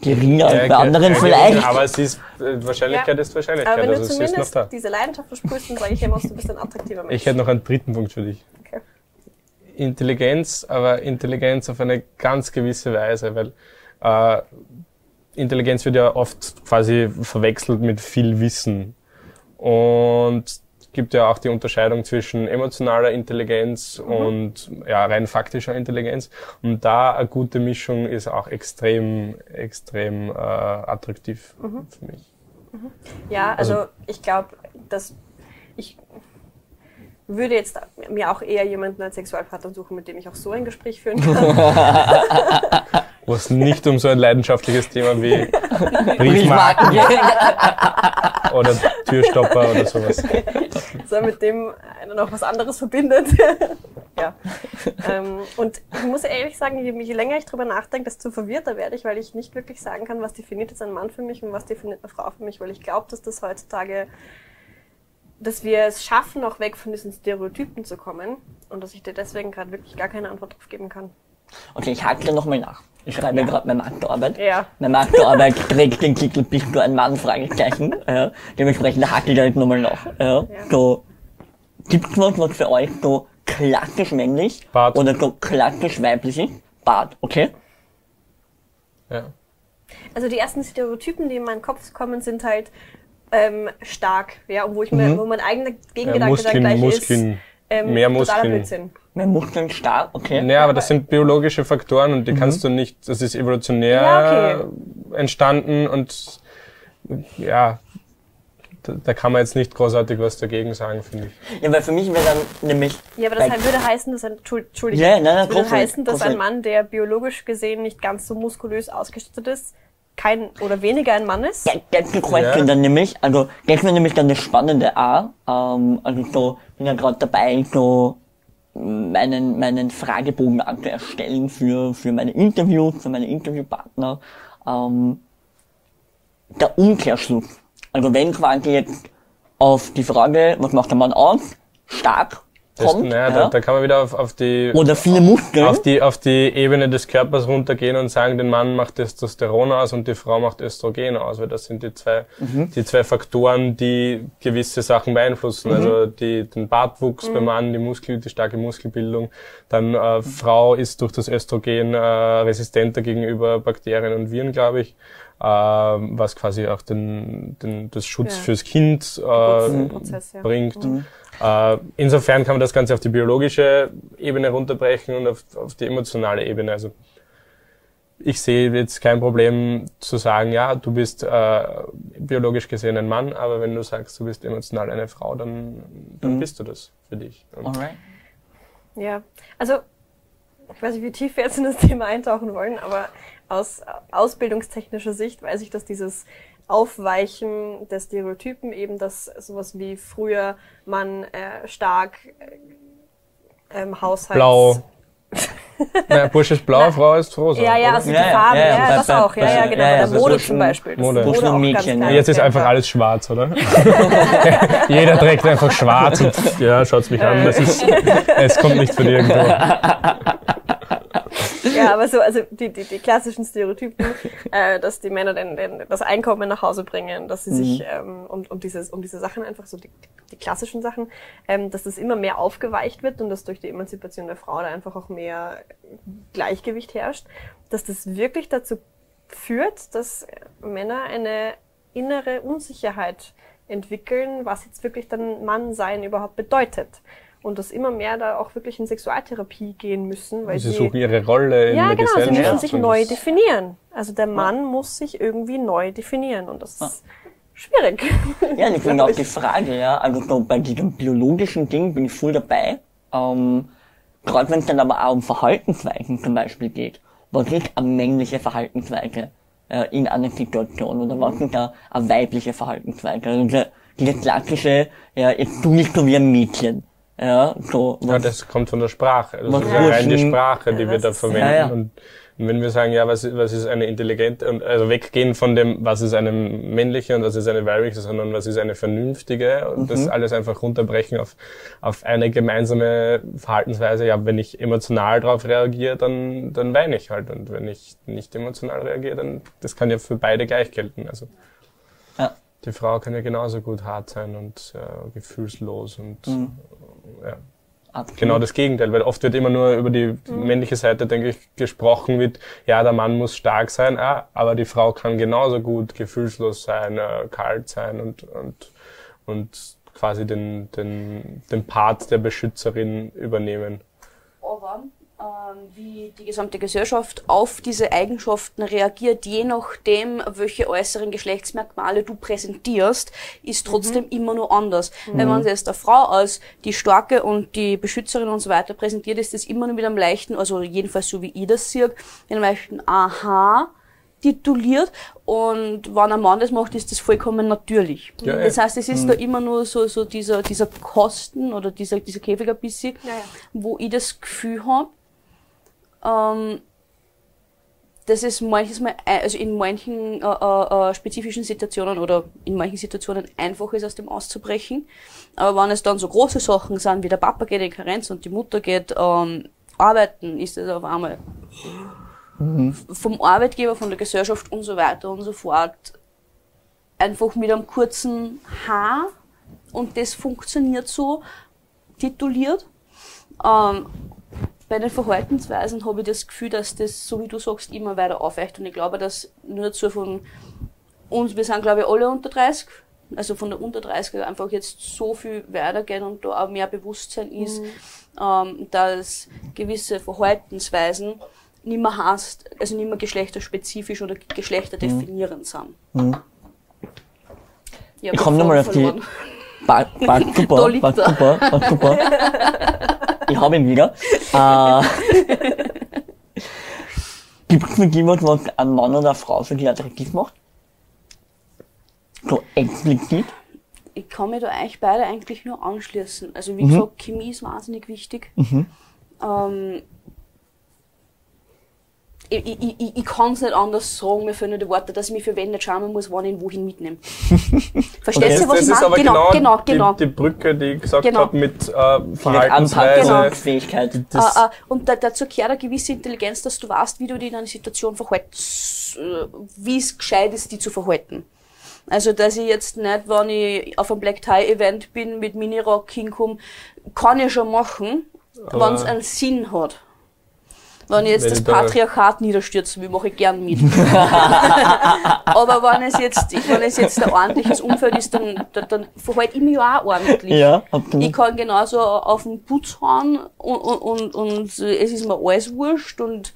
geringer als bei Ja, anderen ja, vielleicht. Aber es ist, äh, Wahrscheinlichkeit Ja. ist Wahrscheinlichkeit, Aber wenn du also noch zumindest da. diese Leidenschaft versprühst, dann sage ich immer, du bist ein attraktiver Mensch. Ich hätte noch einen dritten Punkt für dich. Okay. Intelligenz, aber Intelligenz auf eine ganz gewisse Weise, weil äh, Intelligenz wird ja oft quasi verwechselt mit viel Wissen. Und es gibt ja auch die Unterscheidung zwischen emotionaler Intelligenz und ja, rein faktischer Intelligenz. Und da eine gute Mischung ist auch extrem, extrem äh, attraktiv für mich. Ja, also, ich glaube, dass ich würde jetzt mir auch eher jemanden als Sexualpartner suchen, mit dem ich auch so ein Gespräch führen kann. Wo es nicht um so ein leidenschaftliches Thema wie Briefmarken oder Türstopper oder sowas. so mit dem einer noch was anderes verbindet. ja. Ähm, und ich muss ehrlich sagen, je, je länger ich drüber nachdenke, desto verwirrter werde ich, weil ich nicht wirklich sagen kann, was definiert jetzt ein Mann für mich und was definiert eine Frau für mich, weil ich glaube, dass das heutzutage, dass wir es schaffen, auch weg von diesen Stereotypen zu kommen und dass ich dir deswegen gerade wirklich gar keine Antwort drauf geben kann. Okay, ich hake nochmal nach. Ich schreibe gerade meine Masterarbeit. Ja. Meine Masterarbeit trägt den Titel Bist du ein Mann? Fragezeichen. Ja. Dementsprechend hake ich da jetzt nochmal nach. Ja. So, gibt's was, was für euch so klassisch männlich Bart. oder so klassisch weiblich ist? Bart, okay? Ja. Also die ersten Stereotypen, die in meinen Kopf kommen, sind halt ähm, stark, ja, und wo ich mir, wo mein eigener Ja, Gegengedanke dann Muskeln, gleich Muskeln, ist, ähm, mehr Muskeln. Blödsinn. Mehr Muskeln stark, okay. Ja, aber das sind biologische Faktoren und die kannst du nicht, das ist evolutionär Ja, entstanden und ja, da, da kann man jetzt nicht großartig was dagegen sagen, finde ich. Ja, weil für mich wäre dann nämlich. Ja, aber das halt würde heißen, dass ein, Entschuld- Entschuldigung, Ja, nein, nein, das würde heißen, dass ein. Mann, der biologisch gesehen nicht ganz so muskulös ausgestattet ist, kein oder weniger ein Mann ist. That, that's the question Ja. dann nämlich, also das wäre nämlich dann das Spannende auch, ähm, also so, bin ja gerade dabei, so meinen, meinen Fragebogen an zu erstellen für, für meine Interviews, für meine Interviewpartner. Ähm, der Umkehrschluss. Also wenn quasi jetzt auf die Frage, was macht der Mann aus, stark Das, kommt, naja, ja, da, da kann man wieder auf, auf die oder viele Muskeln, auf die, auf die Ebene des Körpers runtergehen und sagen, den Mann macht Testosteron aus und die Frau macht Östrogen aus, weil das sind die zwei, Mhm. die zwei Faktoren, die gewisse Sachen beeinflussen. Mhm. Also die, den Bartwuchs beim Mann, die Muskel, die starke Muskelbildung. Dann äh, Frau ist durch das Östrogen äh, resistenter gegenüber Bakterien und Viren, glaube ich. Äh, was quasi auch den, den, das Schutz Ja. fürs Kind äh, ja. bringt. Äh, insofern kann man das Ganze auf die biologische Ebene runterbrechen und auf, auf die emotionale Ebene. Also ich sehe jetzt kein Problem zu sagen, ja, du bist äh, biologisch gesehen ein Mann, aber wenn du sagst, du bist emotional eine Frau, dann, dann bist du das für dich. Und Alright. Ja, also ich weiß nicht, wie tief wir jetzt in das Thema eintauchen wollen, aber aus ausbildungstechnischer Sicht weiß ich, dass dieses Aufweichen der Stereotypen eben, dass sowas wie früher man äh, stark äh, ähm, Haushalts... Blau. naja, Bursche ist blau, Frau ist rosa. Ja, ja, also Ja, die ja, Farben, ja, ja, bei- das bei- auch, ja, ja, genau, ja, ja, Mode zum Beispiel. Das Mode. ist Mode auch Mädchen, ganz ja. Jetzt ist klar. einfach alles schwarz, oder? Jeder trägt einfach schwarz und ja, schaut's mich an, das ist, es kommt nicht von irgendwo. Ja, aber so, also die, die, die klassischen Stereotypen, äh, dass die Männer den, den, das Einkommen nach Hause bringen, dass sie sich ähm, um, um, dieses, um diese Sachen einfach so die, die klassischen Sachen, ähm, dass das immer mehr aufgeweicht wird und dass durch die Emanzipation der Frau da einfach auch mehr Gleichgewicht herrscht, dass das wirklich dazu führt, dass Männer eine innere Unsicherheit entwickeln, was jetzt wirklich dann Mannsein überhaupt bedeutet. Und dass immer mehr da auch wirklich in Sexualtherapie gehen müssen, weil Sie suchen ihre Rolle in ja, der genau, sie Gesellschaft. müssen sich neu definieren. Also der Mann muss sich irgendwie neu definieren und das ist schwierig. Ja, ich finde auch die Frage, ja, also so bei diesem biologischen Ding bin ich voll dabei. Ähm, Gerade wenn es dann aber auch um Verhaltensweisen zum Beispiel geht. Was ist eine männliche Verhaltensweise äh, in einer Situation oder was ist da eine weibliche Verhaltensweise? Also diese, diese klassische, ja, jetzt tu nicht so wie ein Mädchen. Ja, so, Ja, was, das kommt von der Sprache. Das Was ist ja rein die Sprache, die Ja, wir da ist- verwenden. Ja, ja. Und wenn wir sagen, ja, was, ist- was ist eine intelligente, und also weggehen von dem, was ist eine männliche und was ist eine weibliche, sondern was ist eine vernünftige und das alles einfach runterbrechen auf, auf eine gemeinsame Verhaltensweise. Ja, wenn ich emotional darauf reagiere, dann, dann weine ich halt. Und wenn ich nicht emotional reagiere, dann, das kann ja für beide gleich gelten. Also, ja. die Frau kann ja genauso gut hart sein und äh, gefühlslos und ja. absolut. Genau das Gegenteil, weil oft wird immer nur über die Mhm. männliche Seite, denke ich, gesprochen mit, ja, der Mann muss stark sein, ah, aber die Frau kann genauso gut gefühlslos sein, äh, kalt sein und, und, und quasi den, den, den Part der Beschützerin übernehmen. aber wie die gesamte Gesellschaft auf diese Eigenschaften reagiert, je nachdem, welche äußeren Geschlechtsmerkmale du präsentierst, ist trotzdem immer nur anders. Wenn man jetzt eine Frau als die Starke und die Beschützerin und so weiter präsentiert, ist das immer nur mit einem leichten, also jedenfalls so wie ich das sehe, mit einem leichten Aha tituliert und wenn ein Mann das macht, ist das vollkommen natürlich. Ja, das heißt, es ist da immer nur so, so dieser, dieser Kosten oder dieser, dieser Käfig ein bisschen, Ja, ja. wo ich das Gefühl habe, ähm, dass es manches Mal, also in manchen äh, äh, äh, spezifischen Situationen oder in manchen Situationen einfach ist, aus dem auszubrechen. Aber wenn es dann so große Sachen sind, wie der Papa geht in Karenz und die Mutter geht ähm, arbeiten, ist es auf einmal vom Arbeitgeber, von der Gesellschaft und so weiter und so fort einfach mit einem kurzen Haar und das funktioniert so tituliert. Ähm, bei den Verhaltensweisen habe ich das Gefühl, dass das, so wie du sagst, immer weiter aufweicht und ich glaube, dass nur dazu von uns, wir sind glaube ich alle unter 30, also von der unter 30er einfach jetzt so viel weitergeht und da auch mehr Bewusstsein ist, ähm, dass gewisse Verhaltensweisen nicht mehr hast, also nicht mehr geschlechterspezifisch oder geschlechterdefinierend sind. Ja, Ich komm noch mal auf die- verloren. War, war Ich habe ihn wieder. Äh, Gibt es mit jemand, was ein Mann oder eine Frau für dich attraktiv macht? So explizit? Ich kann mir da eigentlich beide eigentlich nur anschließen. Also Mhm. wie gesagt, Chemie ist wahnsinnig wichtig. Ähm, ich, ich, ich, ich kann es nicht anders sagen, mir fehlen die Worte, dass ich mich für wen nicht schauen muss, wann ich ihn wohin mitnehme. Verstehst du, was ich meine? Genau, genau, genau, genau. Die, die Brücke, die ich gesagt Genau. habe mit äh, Genau. Verhaltensweise. Anpassungsfähigkeit. Das, Äh, äh, und da, dazu gehört eine gewisse Intelligenz, dass du weißt, wie du dich in einer Situation verhältst, äh, wie es gescheit ist, die zu verhalten. Also, dass ich jetzt nicht, wenn ich auf einem Black Tie Event bin, mit Minirock hinkomme, kann ich schon machen, wenn es einen Sinn hat. Wenn ich jetzt Wenn das ich da- Patriarchat niederstürzen will, mache ich gern mit. Aber wenn es jetzt, wenn es jetzt ein ordentliches Umfeld ist, dann, dann, dann verhalte ich mich ja auch ordentlich. Ja, Ich absolut. kann genauso auf den Putz hauen und, und, und, und es ist mir alles wurscht und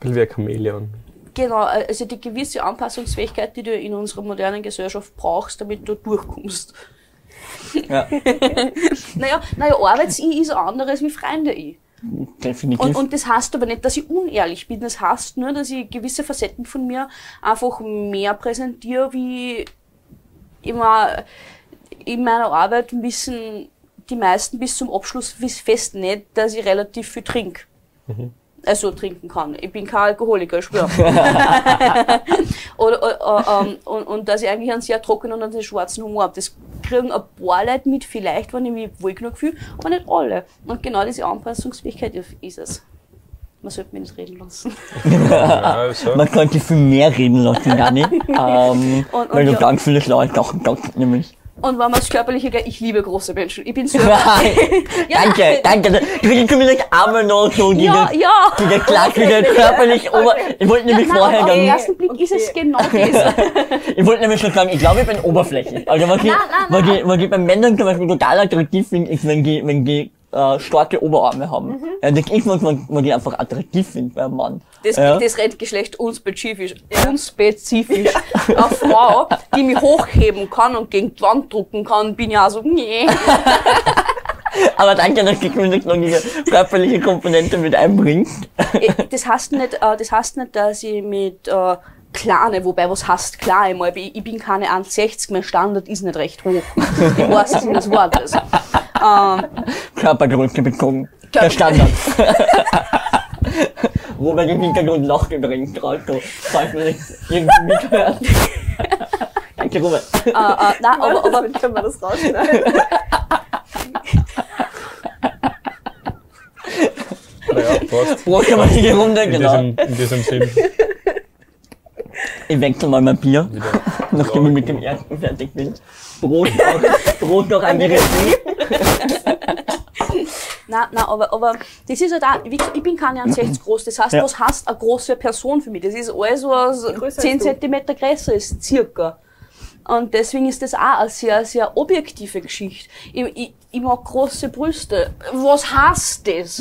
ein wie ein Chamäleon. genau, also die gewisse Anpassungsfähigkeit, die du in unserer modernen Gesellschaft brauchst, damit du durchkommst. Ja, Naja, naja Arbeits-Ich ist anderes wie Freunde-Ich. Definitiv. Und, und das heißt aber nicht, dass ich unehrlich bin. Das heißt nur, dass ich gewisse Facetten von mir einfach mehr präsentiere, wie immer in meiner Arbeit wissen die meisten bis zum Abschluss fest nicht, dass ich relativ viel trinke. Also trinken kann. Ich bin kein Alkoholiker, ich schwöre. oder, oder, ähm, und, und dass ich eigentlich einen sehr trockenen und einen schwarzen Humor habe. Das kriegen ein paar Leute mit, vielleicht, wenn ich mich wohl genug fühle, aber nicht alle. Und genau diese Anpassungsfähigkeit ist es. Man sollte mich nicht reden lassen. Ja, also. Man könnte viel mehr reden lassen, Dani. ähm, Und- und weil du ja. ganz viele schlaue Sachen sagst, nämlich. Und wenn man das Körperliche geht, ich liebe große Menschen. Ich bin selber. Ja. danke, danke. Du kriegst zumindest einmal noch so diese, Ja, ja. diese klassische körperlich ober... Ich wollte nämlich Nein, vorher aber auf den ersten Blick ist es Okay. genau das. Ich wollte nämlich schon sagen, ich glaube, ich bin oberflächlich. Also was ich, Nein, nein, was ich, was ich bei Männern zum Beispiel total attraktiv finde, ist, wenn die, wenn die äh, starke Oberarme haben. Mhm. Ja, das ist was, was, was ich einfach attraktiv finde bei einem Mann. Das, ja. das redet Geschlecht unspezifisch. Unspezifisch. Eine Frau, die mich hochheben kann und gegen die Wand drucken kann, bin ja so, nee. Aber danke, dass du zumindest noch diese körperliche Komponente mit einbringst. Eh, Das heißt nicht, äh, das heißt nicht, dass ich mit äh, kleine, wobei was heißt klein, ich, ich bin keine 1,60, mein Standard ist nicht recht hoch. Im wahrsten Sinne des Wortes. Ähm, Körpergröße bezogen. Der Standard. Robert im Hintergrund lacht übrigens gerade so, falls man nicht irgendwie mithört. Danke, Robert. äh, äh, nein, aber, aber Damit können wir das rausschneiden. Naja, passt. Prost aber die Runde, In, genau. diesem, in diesem Sinn. Ich wechsle mal mein Bier, Wieder. nachdem ich mit dem ersten fertig bin. Prost auch an die Regie. Nein, nein, aber, aber das ist halt auch, wie gesagt, ich bin keine 1,60 groß. Das heißt, Ja. was heißt eine große Person für mich? Das ist alles, was Größer 10 als du. Zentimeter größer ist, circa. Und deswegen ist das auch eine sehr, sehr objektive Geschichte. Ich, ich, ich mag große Brüste. Was heißt das?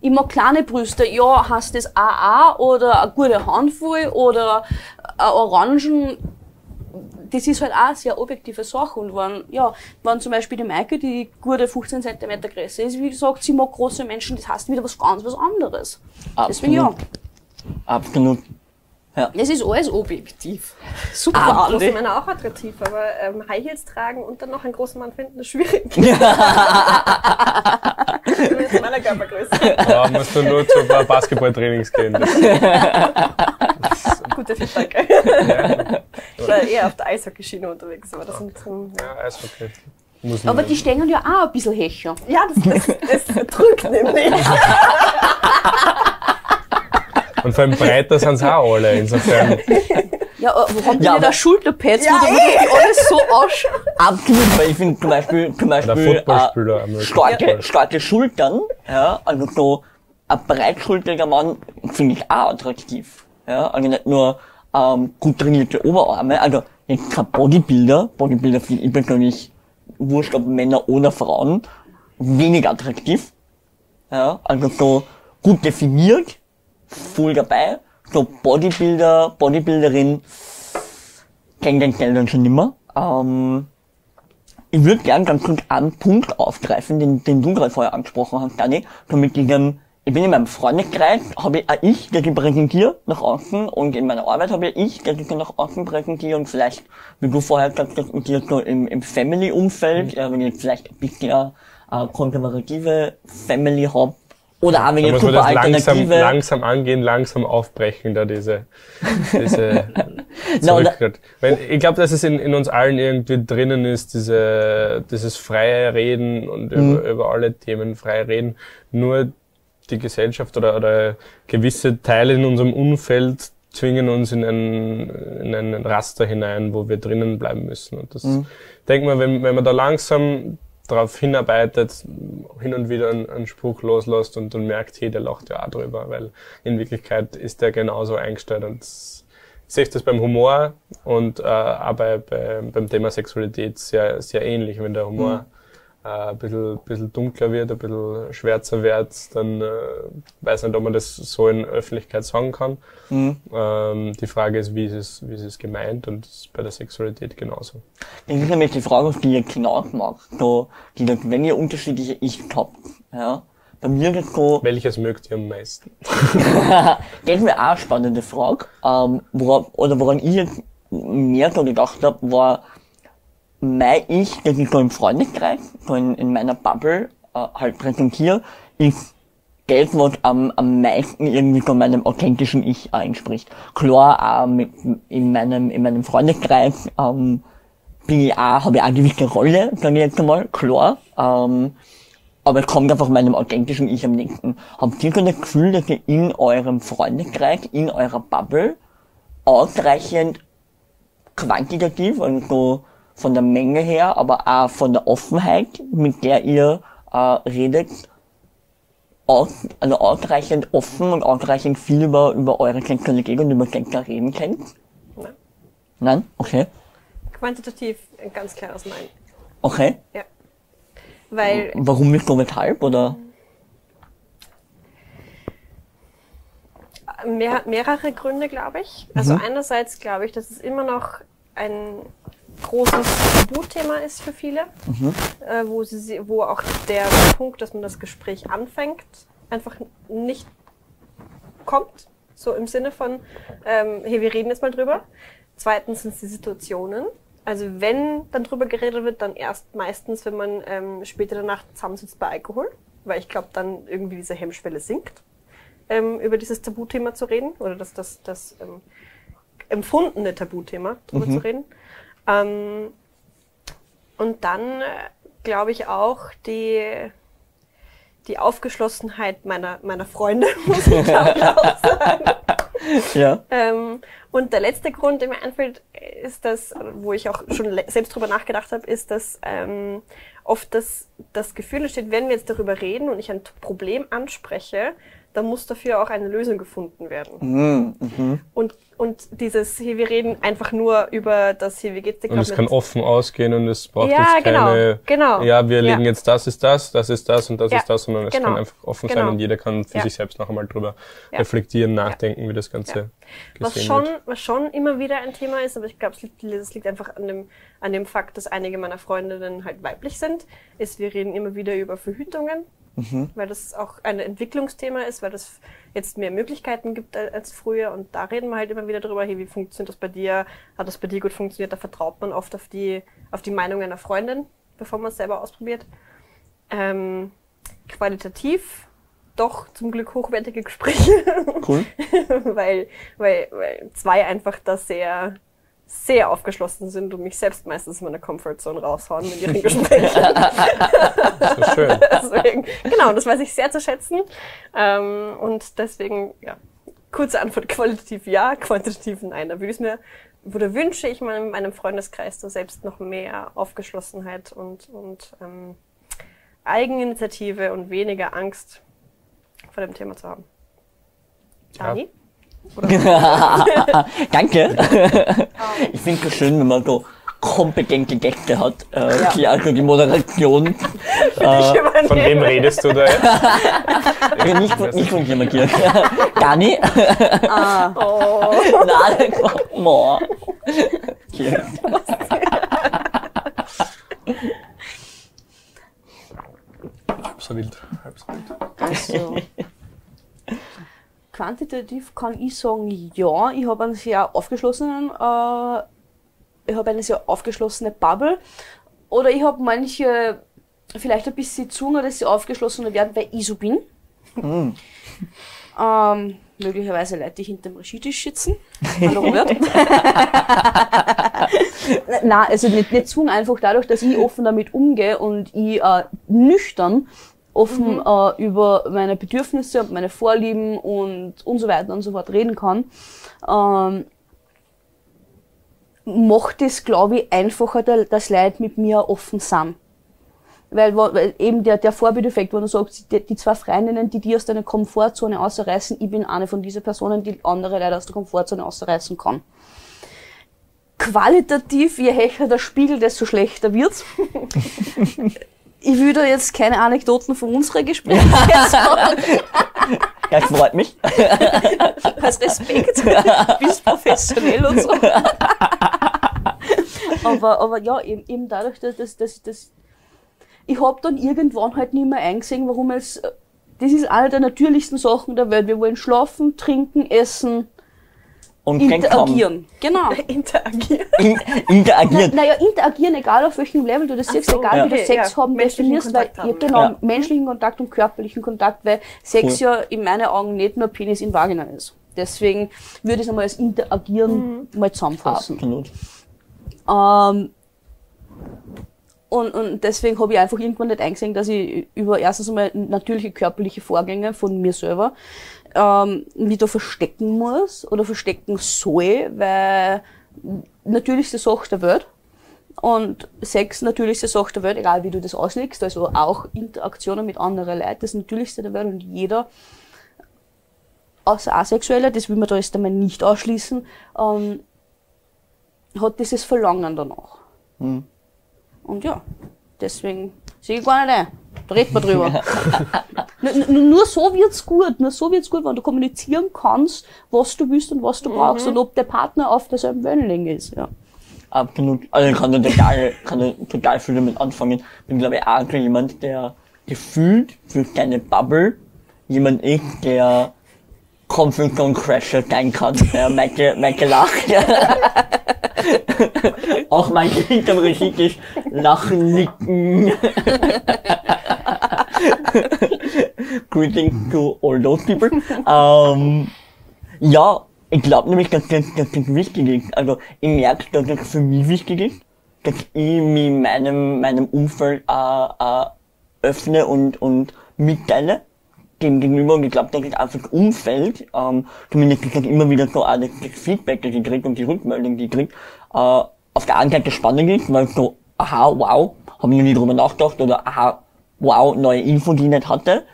Ich mag kleine Brüste. Ja, heißt das AA oder eine gute Handvoll oder ein Orangen das ist halt auch eine sehr objektive Sache. Und wenn, ja, wenn zum Beispiel die Maike, die gute 15 cm größer ist, wie gesagt, sie mag große Menschen, das heißt wieder was ganz was anderes. Deswegen ja, Absolut. Es ist alles objektiv. Super, Große Andi. Männer auch attraktiv, aber ähm, High Heels tragen und dann noch einen großen Mann finden, ist schwierig. Zumindest in meiner Körpergröße. Da musst du nur zu ein paar Basketballtrainings gehen. Das, Gute Feedback. Ich war eher auf der Eishockeyschiene unterwegs, aber das sind ähm, ja, Eishockey. Aber die stehen ja auch ein bisschen Hecher. Ja, das, das, das drückt nämlich. Und vor allem breiter sind sie auch alle. Insofern. Ja, äh, wo haben die Ja, denn da Schulterpads, Ja, wo da wirklich alles so ausschaut? Absolut, weil ich finde zum Beispiel, zum Beispiel äh, starke, starke Schultern, ja, also so ein breitschultriger Mann finde ich auch attraktiv. Ja, also nicht nur ähm, gut trainierte Oberarme, also jetzt kein Bodybuilder, Bodybuilder finde ich persönlich wurscht, ob Männer oder Frauen, wenig attraktiv. Ja, also so gut definiert, voll dabei. So Bodybuilder, Bodybuilderin, tendenziell dann schon nimmer. Ähm, ich würde gern ganz kurz einen Punkt aufgreifen, den, den du gerade vorher angesprochen hast, Dani. So mit diesem, ich bin in meinem Freundeskreis, habe ich auch ich, der die präsentiert nach außen und in meiner Arbeit habe ich, der die nach außen präsentiert und vielleicht, wie du vorher gesagt hast, und dir so im, im Family-Umfeld, ja, wenn ich vielleicht ein bisschen äh, konservative Family hab oder auch man super langsam, alternative... langsam angehen, langsam aufbrechen, da diese, diese Zurücktritt. Weil ich glaube, dass es in, in uns allen irgendwie drinnen ist, diese, dieses freie Reden und Mhm. über, über alle Themen frei reden. Nur die Gesellschaft oder, oder gewisse Teile in unserem Umfeld zwingen uns in ein, in ein Raster hinein, wo wir drinnen bleiben müssen. Und das, Mhm. denk mal, wenn, wenn man da langsam darauf hinarbeitet, hin und wieder einen, einen Spruch loslässt und dann merkt, hey, der lacht ja auch drüber, weil in Wirklichkeit ist der genauso eingestellt und das- ich sehe das beim Humor und äh, auch bei, bei, beim Thema Sexualität sehr, sehr ähnlich. Wenn der Humor äh, ein bisschen, bisschen dunkler wird, ein bisschen schwärzer wird, dann äh, weiß nicht, ob man das so in Öffentlichkeit sagen kann. Mhm. Ähm, die Frage ist, wie ist es, wie ist es gemeint und ist bei der Sexualität genauso. Das ist nämlich die Frage, auf die ihr hinaus macht. So, die, wenn ihr unterschiedliche Ich habt, ja, bei mir ist es so, Welches mögt ihr am meisten? das wäre auch eine spannende Frage. Ähm, woran, oder woran ich jetzt mehr so gedacht habe, war mein Ich, das ich so im Freundeskreis, so in, in meiner Bubble äh, halt präsentiere, ist das, was am, am meisten irgendwie von meinem authentischen Ich entspricht. Klar, auch mit, in meinem, in meinem Freundeskreis, ähm, bin ich auch, habe ich auch eine gewisse Rolle, sage ich jetzt einmal, klar. Ähm, aber es kommt einfach meinem authentischen Ich am nächsten. Habt ihr so das Gefühl, dass ihr in eurem Freundeskreis, in eurer Bubble, ausreichend quantitativ, also so von der Menge her, aber auch von der Offenheit, mit der ihr äh, redet, aus, also ausreichend offen und ausreichend viel über, über eure Sexualität und über Sex reden könnt? Nein. Nein? Okay. Quantitativ ein ganz klares Nein. Okay. Ja. Weil Warum nicht so weshalb, oder? mehr, mehrere Gründe, glaube ich. Also Mhm. einerseits glaube ich, dass es immer noch ein großes Tabuthema ist für viele, Mhm. äh, wo, sie, wo auch der Punkt, dass man das Gespräch anfängt, einfach nicht kommt. So im Sinne von, ähm, hey, wir reden jetzt mal drüber. Zweitens sind es die Situationen. Also wenn dann drüber geredet wird, dann erst meistens, wenn man ähm, später danach zusammensitzt bei Alkohol, weil ich glaube, dann irgendwie diese Hemmschwelle sinkt, ähm, über dieses Tabuthema zu reden oder das, das, das ähm, empfundene Tabuthema drüber Mhm. zu reden. Ähm, und dann äh, glaube ich auch die, die Aufgeschlossenheit meiner, meiner Freunde, muss ich glaube ich auch sagen. Ja. Ähm, und der letzte Grund, der mir einfällt, ist das, wo ich auch schon selbst drüber nachgedacht habe, ist, dass ähm, oft das, das Gefühl entsteht, wenn wir jetzt darüber reden und ich ein Problem anspreche, dann muss dafür auch eine Lösung gefunden werden. Mhm. Mhm. Und, und dieses, hier, wir reden einfach nur über das, hier, wie geht's dir Und es kann offen ausgehen und es braucht Ja, jetzt keine, genau, genau. ja, wir Ja. legen jetzt das ist das, das ist das und das Ja, ist das, sondern es genau, kann einfach offen sein genau. und jeder kann für sich selbst noch einmal drüber reflektieren, nachdenken, wie das Ganze Was schon, wird. was schon immer wieder ein Thema ist, aber ich glaube, es liegt, liegt einfach an dem, an dem Fakt, dass einige meiner Freundinnen halt weiblich sind, ist, wir reden immer wieder über Verhütungen, weil das auch ein Entwicklungsthema ist, weil das jetzt mehr Möglichkeiten gibt al- als früher. Und da reden wir halt immer wieder drüber, hey, wie funktioniert das bei dir, hat das bei dir gut funktioniert, da vertraut man oft auf die, auf die Meinung einer Freundin, bevor man es selber ausprobiert. Ähm, qualitativ doch zum Glück hochwertige Gespräche. Cool. weil, weil, weil zwei einfach da sehr, sehr aufgeschlossen sind und mich selbst meistens in meiner Comfortzone raushauen mit ihren Gesprächen. Das ist schön. deswegen, genau, das weiß ich sehr zu schätzen. Ähm, und deswegen, ja, kurze Antwort, qualitativ ja, quantitativ nein. Da würde ich mir, oder wünsche ich meinem, meinem Freundeskreis da selbst noch mehr Aufgeschlossenheit und, und ähm, Eigeninitiative und weniger Angst vor dem Thema zu haben. Ja. Danke. ich finde es schön, wenn man so kompetente Gäste hat, äh, Ja. die also die Moderation, äh, Von wem redest du da jetzt? also nicht, von- nicht von dir, Matthias. Dani? Ah, Oh. Nein, oh. Hier. Halb so wild. Halb so wild. also. Quantitativ kann ich sagen, ja, ich habe einen sehr aufgeschlossenen, äh, ich habe eine sehr aufgeschlossene Bubble. Oder ich habe manche vielleicht ein bisschen zu, dass sie aufgeschlossener werden, weil ich so bin. Ähm, möglicherweise Leute, die hinter dem Regietisch sitzen. Hallo Robert. Nein, also nicht, nicht zu, einfach dadurch, dass ich offen damit umgehe und ich äh, nüchtern offen äh, über meine Bedürfnisse und meine Vorlieben und, und so weiter und so fort reden kann, ähm, macht es, glaube ich, einfacher, da- dass Leute mit mir offen sind. Weil, wo- weil eben der, der Vorbildeffekt, wenn du sagst, die, die zwei Freundinnen, die die aus deiner Komfortzone ausreißen, ich bin eine von diesen Personen, die andere Leute aus der Komfortzone ausreißen kann. Qualitativ, je höher der Spiegel, desto schlechter wird's. ich da jetzt keine Anekdoten von unseren Gesprächen sagen, Das freut mich. als Respekt, bist professionell und so. aber, aber ja, eben, eben dadurch, dass, dass, dass, dass ich hab dann irgendwann halt nicht mehr eingesehen, warum es, das ist eine der natürlichsten Sachen der Welt. Wir wollen schlafen, trinken, essen, Und interagieren. Genau. Interagieren. In, interagiert. Naja, interagieren, egal auf welchem Level du das siehst, so, egal wie okay, du Sex ja. haben definierst, weil, Kontakt ja, haben. genau, Ja. menschlichen Kontakt und körperlichen Kontakt, weil Sex Cool. ja in meinen Augen nicht nur Penis in Vagina ist. Deswegen würde ich es einmal als Interagieren mal zusammenfassen. Absolut. Ähm, und, und deswegen habe ich einfach irgendwann nicht eingesehen, dass ich über erstens einmal natürliche körperliche Vorgänge von mir selber ähm, mich da verstecken muss oder verstecken soll, weil natürlichste Sache der Welt und Sex natürlichste Sache der Welt, egal wie du das auslegst, also auch Interaktionen mit anderen Leuten, das natürlichste der Welt und jeder außer Asexuelle, das will man da jetzt einmal nicht ausschließen, ähm, hat dieses Verlangen danach. Hm. Und ja, deswegen sehe ich gar nicht ein. Da redet man drüber. Nur so wird's gut. Nur so wird's gut, wenn du kommunizieren kannst, was du willst und was du brauchst und ob der Partner auf derselben Wellenlänge ist. Ja. Absolut. Also ich kann da total, kann da total viel damit anfangen. Bin glaube ich auch jemand, der gefühlt für seine Bubble jemand ist, der Comfort Zone Crasher sein kann. Ja, Maike, Maike lacht. Auch Maike hinterm Regietisch lachen, nicken. Greetings to all those people. Ähm, ja, ich glaube nämlich, dass das, dass das wichtig ist. Also ich merke, dass das für mich wichtig ist, dass ich mich meinem, meinem Umfeld äh, äh, öffne und, und mitteile dem gegenüber und ich glaube, dass das einfach das Umfeld, ähm, zumindest ist das immer wieder so auch das, das Feedback, das ich kriege und die Rückmeldung, die ich kriege, äh, auf der einen Seite spannend ist, weil so, aha, wow, habe ich noch nie drüber nachgedacht oder aha, wow, neue Info, die ich nicht hatte.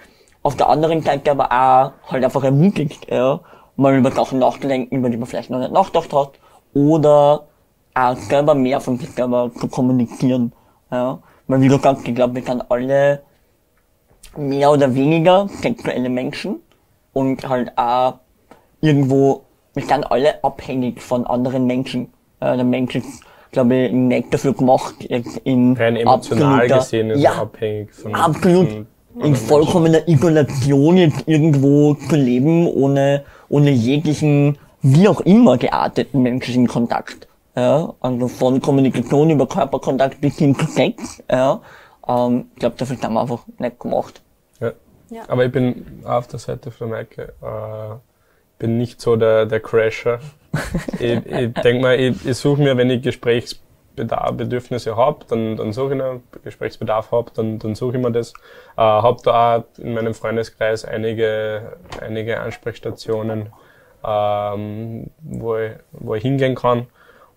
Auf der anderen Seite aber auch halt einfach ermutigt, ja, mal über Sachen nachzudenken, über die man vielleicht noch nicht nachgedacht hat oder auch selber mehr von sich selber zu kommunizieren. Ja. Weil wie du sagst, ich glaube, wir sind alle mehr oder weniger sexuelle Menschen und halt auch irgendwo, wir sind alle abhängig von anderen Menschen. Äh, der Mensch ist, glaube ich, nicht dafür gemacht, jetzt in Rein emotional absoluter- gesehen ist ja, er abhängig von absolut von in vollkommener Isolation jetzt irgendwo zu leben, ohne, ohne jeglichen, wie auch immer gearteten menschlichen Kontakt. Ja, also von Kommunikation über Körperkontakt bis hin zu Sex, ja. Ähm, ich glaube, dafür haben wir einfach nicht gemacht. Ja. Ja. Aber ich bin auf der Seite von Maike. Äh, bin nicht so der, der Crasher. Ich ich denke mal, ich, ich suche mir, wenn ich Gesprächsbedarf, Bedürfnisse habe, dann, dann suche ich einen Gesprächsbedarf habe, dann, dann suche ich mir das. Äh, habe da auch in meinem Freundeskreis einige, einige Ansprechstationen, ähm, wo, ich, wo ich hingehen kann.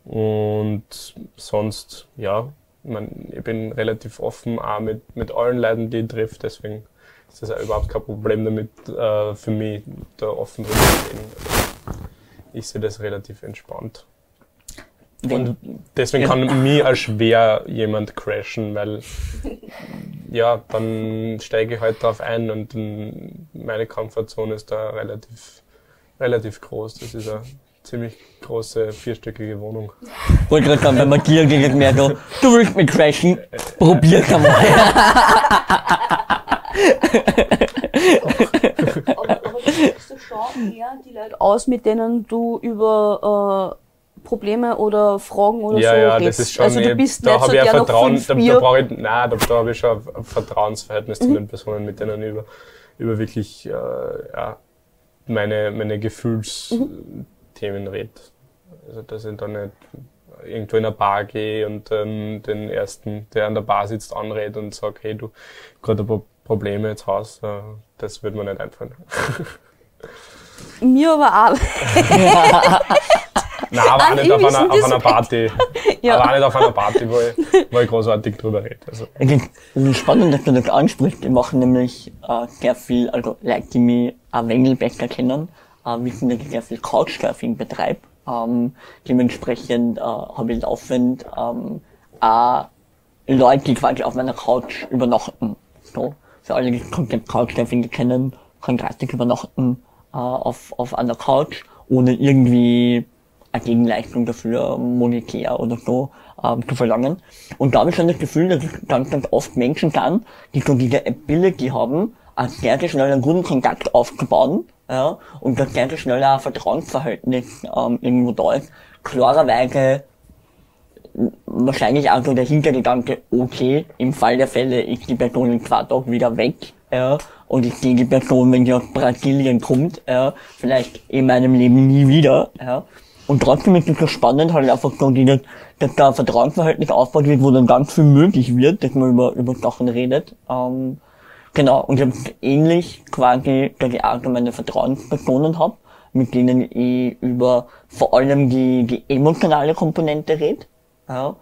Und sonst, ja, ich, mein, ich bin relativ offen auch mit, mit allen Leuten, die ich treffe, deswegen ist das auch überhaupt kein Problem damit, äh, für mich da offen drüber zu reden. Ich sehe das relativ entspannt. Wenn, Und deswegen Ja. kann mir als schwer jemand crashen, weil ja, dann steige ich halt drauf ein und meine Komfortzone ist da relativ, relativ groß. Das ist eine ziemlich große vierstöckige Wohnung. wollte gerade sagen, wenn man dir geht mehr so, du willst mich crashen, probier's einmal. Schon eher die Leute aus, mit denen du über äh, Probleme oder Fragen oder ja, so ja, redest? das ist schon, also du eh- bist da nicht so habe ich der Vertrauen, da, da brauche ich, nein, da, da habe ich schon ein Vertrauensverhältnis Mhm. zu den Personen, mit denen ich über, über wirklich, äh, ja, meine, meine Gefühlsthemen rede. Also, dass ich da nicht irgendwo in eine Bar gehe und ähm, den ersten, der an der Bar sitzt, anredet und sagt, hey, du, gerade ein paar Probleme jetzt Haus, äh, das würde mir nicht einfallen. Mir aber auch. Nein, aber auch nicht auf einer, auf einer Party. Ja. Aber auch nicht auf einer Party, wo ich, wo ich großartig drüber rede. Also, Es ist, spannend, dass du das ansprichst. Wir machen nämlich äh, sehr viel, also Leute, die mich ein wenig besser kennen, äh, wissen, dass ich sehr viel Couchsurfing betreibe. Ähm, dementsprechend äh, habe ich laufend ähm, auch Leute, die quasi auf meiner Couch übernachten. So, für alle, die das Konzept Couchsurfing kennen, kann gratis übernachten äh, auf, auf einer Couch, ohne irgendwie eine Gegenleistung dafür monetär oder so ähm, zu verlangen. Und da habe ich schon das Gefühl, dass es ganz, ganz oft Menschen sind, die so diese Ability haben, einen sehr, sehr schnell einen guten Kontakt aufzubauen, ja, und dass sehr, sehr schnell ein Vertrauensverhältnis ähm, irgendwo da ist. Klarerweise wahrscheinlich auch so der Hintergedanke, okay, im Fall der Fälle ist die Person in Tagen wieder weg, ja, und ich sehe die Person, wenn sie aus Brasilien kommt, ja, vielleicht in meinem Leben nie wieder, ja. Und trotzdem ist es so spannend, halt einfach so dieses, dass da ein Vertrauensverhältnis aufgebaut wird, wo dann ganz viel möglich wird, dass man über, über Sachen redet. Ähm, genau, und ich habe ähnlich quasi, dass ich auch meine Vertrauenspersonen habe, mit denen ich über vor allem die, die emotionale Komponente rede. Ja.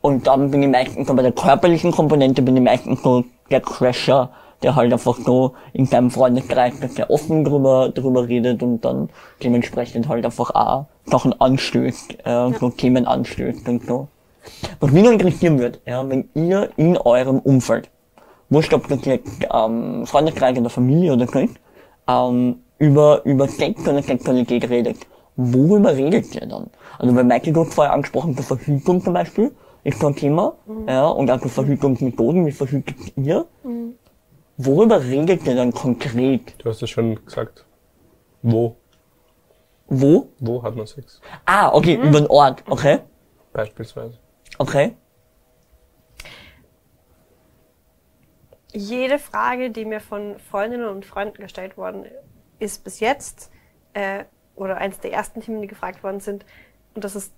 Und dann bin ich meistens so bei der körperlichen Komponente bin ich meistens so der Crasher, der halt einfach so in seinem Freundeskreis sehr offen drüber, drüber redet und dann dementsprechend halt einfach auch Sachen anstößt, äh, so Themen anstößt und so. Was mich noch interessieren wird, ja, wenn ihr in eurem Umfeld, wurscht ob das jetzt ähm, Freundeskreis oder Familie oder so ist, ähm, über, über Sex oder Sexualität redet, worüber redet ihr dann? Also bei Michael du hast vorher angesprochen, zur Verhütung zum Beispiel, ist so ein Thema, ja, und auch die Verhütungsmethoden, wie verhütet ihr? Worüber redet ihr dann konkret? du hast es schon gesagt. Wo? Wo? Wo hat man Sex? Ah, okay, über den Ort, okay, Beispielsweise. okay. Jede Frage, die mir von Freundinnen und Freunden gestellt worden ist bis jetzt, äh, oder eins der ersten Themen, die gefragt worden sind, und das ist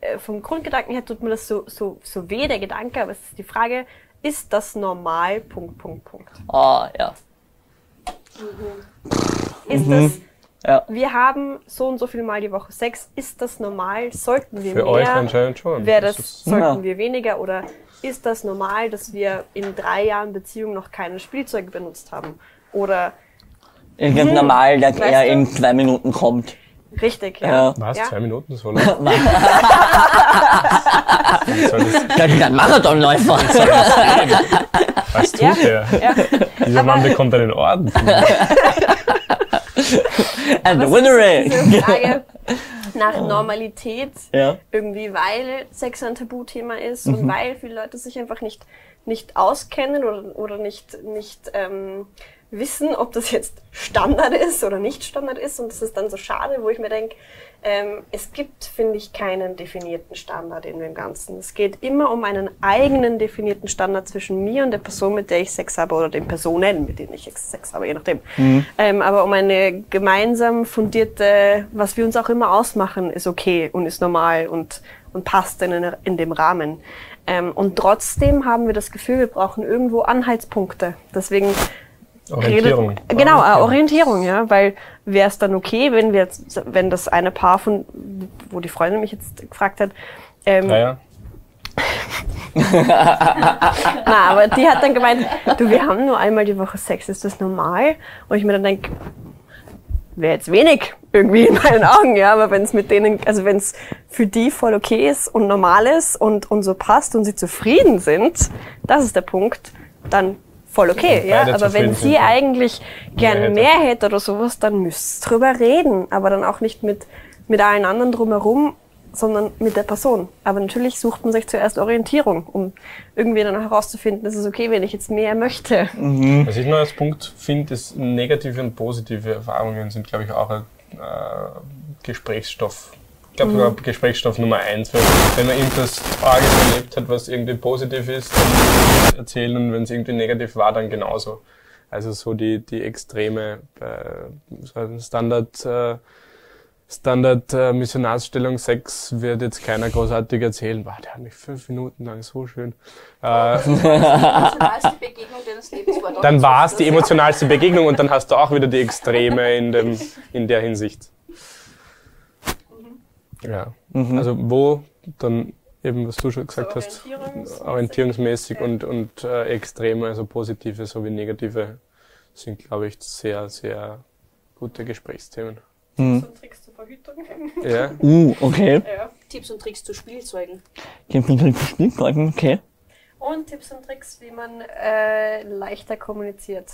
äh, vom Grundgedanken her tut mir das so, so, so weh, der Gedanke, aber es ist die Frage, ist das normal? Punkt, Punkt, Punkt. Ah, ja. Ist Mhm. das, Ja. wir haben so und so viel Mal die Woche Sex, ist das normal? Sollten wir Für euch mehr? anscheinend schon. Wäre das, ist- sollten Ja. wir weniger oder ist das normal, dass wir in drei Jahren Beziehung noch keine Spielzeuge benutzt haben? Oder Ist es normal, dass er in zwei Minuten kommt? Richtig, ja. Ja. Was? Ja. Zwei Minuten so lang? Ist ein Marathonläufer. was tut Ja. der? Ja. Dieser Mann bekommt einen Orden. And the winner ist Frage nach Normalität Ja. irgendwie, weil Sex ein Tabuthema ist Mhm. und weil viele Leute sich einfach nicht, nicht auskennen oder, oder nicht, nicht ähm, wissen, ob das jetzt Standard ist oder nicht Standard ist. Und das ist dann so schade, wo ich mir denke, ähm, es gibt, finde ich, keinen definierten Standard in dem Ganzen. Es geht immer um einen eigenen definierten Standard zwischen mir und der Person, mit der ich Sex habe oder den Personen, mit denen ich Sex habe, je nachdem. Ähm, aber um eine gemeinsam fundierte, was wir uns auch immer ausmachen, ist okay und ist normal und, und passt in, in dem Rahmen. Ähm, und trotzdem haben wir das Gefühl, wir brauchen irgendwo Anhaltspunkte. Deswegen Orientierung. Redet, genau, äh, Orientierung, ja, weil wäre es dann okay, wenn wir jetzt, wenn das eine Paar von, wo die Freundin mich jetzt gefragt hat, ähm, Naja, na, aber die hat dann gemeint, du, wir haben nur einmal die Woche Sex, ist das normal? Und ich mir dann denke, wäre jetzt wenig, irgendwie in meinen Augen, ja. Aber wenn es mit denen, also wenn es für die voll okay ist und normal ist und, und so passt und sie zufrieden sind, das ist der Punkt, dann voll okay, ja. Aber wenn sie eigentlich gerne hätte. mehr hätte oder sowas, dann müsst ihr drüber reden. Aber dann auch nicht mit, mit allen anderen drumherum, sondern mit der Person. Aber natürlich sucht man sich zuerst Orientierung, um irgendwie dann herauszufinden, ist es okay, wenn ich jetzt mehr möchte. Was ich noch als Punkt finde, ist negative und positive Erfahrungen sind, glaube ich, auch ein äh, Gesprächsstoff. Ich glaube, sogar Gesprächsstoff Nummer eins. Weil, wenn man irgendwas Arges erlebt hat, was irgendwie positiv ist, dann erzählen und wenn es irgendwie negativ war, dann genauso. Also so die, die extreme äh, Standard, äh, Standard äh, Missionarsstellung 6 wird jetzt keiner großartig erzählen. Wow, der hat mich fünf Minuten lang so schön. Äh, dann war es die emotionalste Begegnung und dann hast du auch wieder die Extreme in, dem, in der Hinsicht. Ja, also wo dann eben, was du schon gesagt hast, orientierungsmäßig. orientierungsmäßig und, und äh, Extreme, also positive sowie negative, sind, glaube ich, sehr, sehr gute Gesprächsthemen. So Tricks zur Verhütung. Ja, Uh, okay. ja. Tipps und Tricks zu Spielzeugen. Gibt es ein Spielzeugen, okay. Und Tipps und Tricks, wie man äh, leichter kommuniziert.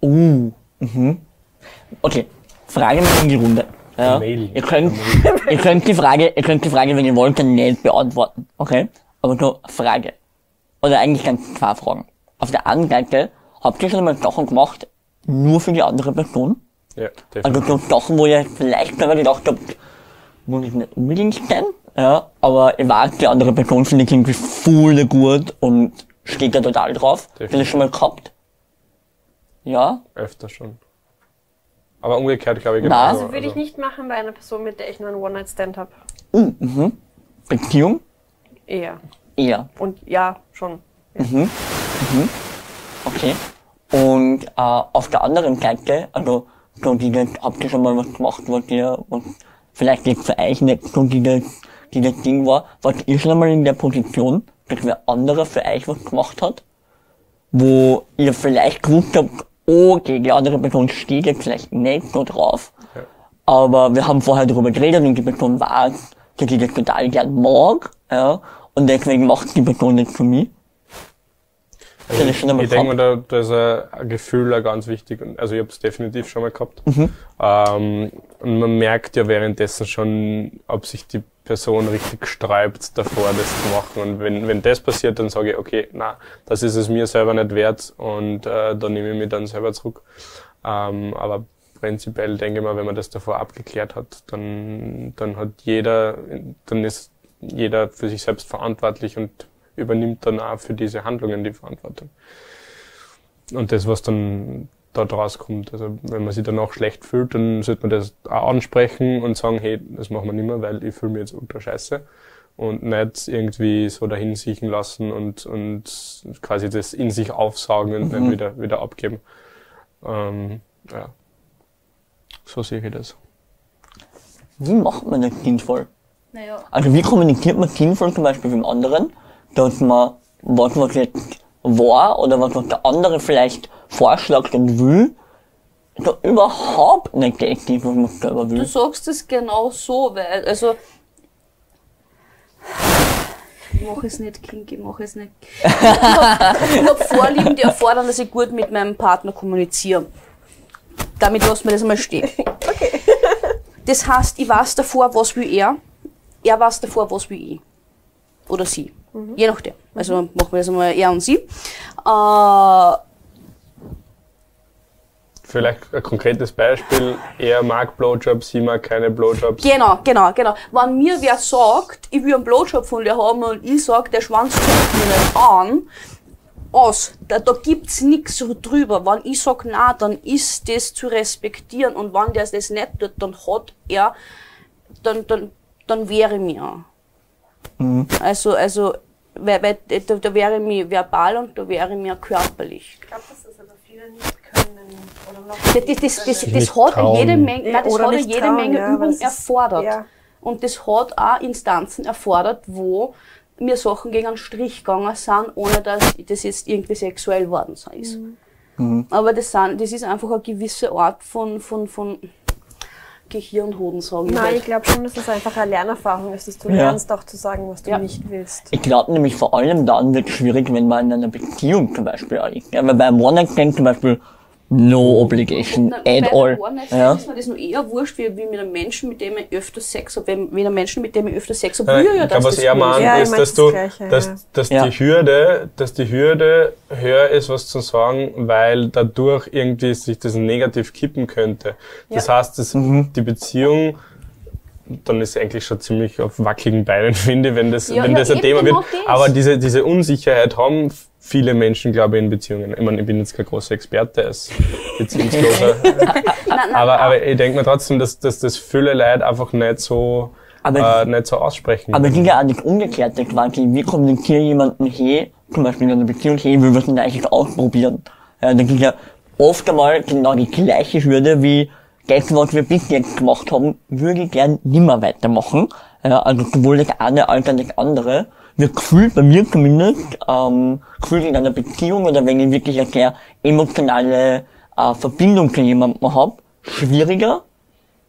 Uh, mhm. Okay, Frage mal in die Runde. Ja. Mail. Ihr könnt, ihr könnt die Frage, ihr könnt die Frage, wenn ihr wollt, dann nicht beantworten. Okay? Aber nur Frage. Oder eigentlich ganz zwei Fragen. Auf der einen Seite, habt ihr schon mal Sachen gemacht, nur für die andere Person? ja, Also definitiv. so Sachen, wo ihr vielleicht selber gedacht habt, muss ich nicht unbedingt sein, ja, aber ihr weiß, die andere Person findet irgendwie voll gut und steht da total drauf. Habt ihr das schon mal gehabt? Ja? Öfter schon. Aber umgekehrt, glaube ich, Na, Also würde ich nicht machen bei einer Person, mit der ich nur einen One-Night-Stand habe. Uh, mhm. Beziehung? Eher. Eher. Und ja, schon. Okay. Und äh, auf der anderen Seite, also so dieses, habt ihr schon mal was gemacht, was ihr, was vielleicht jetzt für euch nicht so dieses, dieses Ding war, was ihr schon einmal in der Position, dass wer andere für euch was gemacht hat, wo ihr vielleicht gewusst habt, okay, die andere Person steht jetzt vielleicht nicht so drauf, Ja. aber wir haben vorher darüber geredet und die Person weiß, dass ich das total gern mag, ja, und deswegen macht die Person das für mich. Also einmal ich denke, da, da ist ein, Gefühl auch ganz wichtig. Also ich habe es definitiv schon mal gehabt. Mhm. Ähm, und man merkt ja währenddessen schon, ob sich die Person richtig sträubt, davor das zu machen. Und wenn, wenn das passiert, dann sage ich, okay, na, das ist es mir selber nicht wert und äh, da nehme ich mich dann selber zurück. Ähm, aber prinzipiell denke ich mal, wenn man das davor abgeklärt hat, dann, dann hat jeder, dann ist jeder für sich selbst verantwortlich und übernimmt dann auch für diese Handlungen die Verantwortung. Und das, was dann dort rauskommt, also wenn man sich danach schlecht fühlt, dann sollte man das auch ansprechen und sagen, hey, das machen wir nicht mehr, weil ich fühle mich jetzt ultra scheiße. Und nicht irgendwie so dahin siechen lassen und, und quasi das in sich aufsaugen und nicht wieder, wieder abgeben. Ähm, ja. So sehe ich das. Wie macht man das sinnvoll? Naja, Also wie kommuniziert man sinnvoll zum Beispiel mit dem anderen, dass man was, was jetzt war oder was, was der andere vielleicht vorschlägt und will, da überhaupt nicht das ist, was man selber du will. sagst es genau so, weil, also, ich mache es nicht kink, ich mache es nicht. Ich habe hab Vorlieben, die erfordern, dass ich gut mit meinem Partner kommuniziere. Damit lassen wir das einmal stehen. Das heißt, ich weiß davor, was will er, er weiß davor, was will ich. Oder sie. Je nachdem. Also machen wir das einmal er und sie. Äh, Vielleicht ein konkretes Beispiel. Er mag Blowjobs, sie mag keine Blowjobs. Genau, genau, genau. Wenn mir wer sagt, ich will einen Blowjob von dir haben und ich sag, der Schwanz kommt mir nicht an, aus. Da, da gibt's nix so drüber. Wenn ich sag na, dann ist das zu respektieren und wenn der das nicht tut, dann hat er, dann, dann, dann wäre mir. Also, also, weil, weil, da, da wäre mir verbal und da wäre mir körperlich. Ich glaube, dass das aber viele nicht Das, das, das, das, hat trauen. jede Menge, nein, das oder hat jede trauen, Menge ja, Übung erfordert. ja. Und das hat auch Instanzen erfordert, wo mir Sachen gegen einen Strich gegangen sind, ohne dass das jetzt irgendwie sexuell worden ist. Aber das, sind, das ist einfach eine gewisse Art von, von, von Gehirnhoden sagen. Nein, weil- ich glaube schon, dass es einfach eine Lernerfahrung ist, dass du Ja. lernst auch zu sagen, was du Ja. nicht willst. Ich glaube nämlich vor allem dann wird es schwierig, wenn man in einer Beziehung zum Beispiel ist. Ja, weil bei einem One-Night-Stand zum Beispiel no obligation Na, at all. One-Night-Stand Ja. ist mir das noch eher wurscht, wie, wie mit einem Menschen, mit dem ich öfter Sex habe. Mit einem Menschen, mit dem ich öfter Sex habe, Ja, ja, ich glaube, dass was das er gut ist. meint, Ja, ist, dass das du, Gleiche, dass, ja. dass Ja. die Hürde, dass die Hürde höher ist, was zu sagen, weil dadurch irgendwie sich das negativ kippen könnte. Das heißt, dass die Beziehung dann ist sie eigentlich schon ziemlich auf wackeligen Beinen, finde ich, wenn das, Ja, wenn ja, das ein Thema wird. genau. Aber diese, diese Unsicherheit haben viele Menschen, glaube ich, in Beziehungen. Ich meine, ich bin jetzt kein großer Experte als Beziehungsloser. Aber, aber ich denke mir trotzdem, dass, dass das viele Leute einfach nicht so, Aber- äh, nicht so aussprechen. Aber die ja auch das Umgekehrte quasi, wie kommuniziere jemanden, hey, zum Beispiel in einer Beziehung, hey, wir müssen eigentlich ausprobieren. Ja, da gibt ja oft einmal genau die gleiche Hürde wie das, was wir bis jetzt gemacht haben, würde ich gern nimmer weitermachen. Ja, also sowohl das eine als auch das andere. Wird gefühlt, bei mir zumindest, ähm, gefühlt in einer Beziehung oder wenn ich wirklich eine sehr emotionale äh, Verbindung zu jemandem habe, schwieriger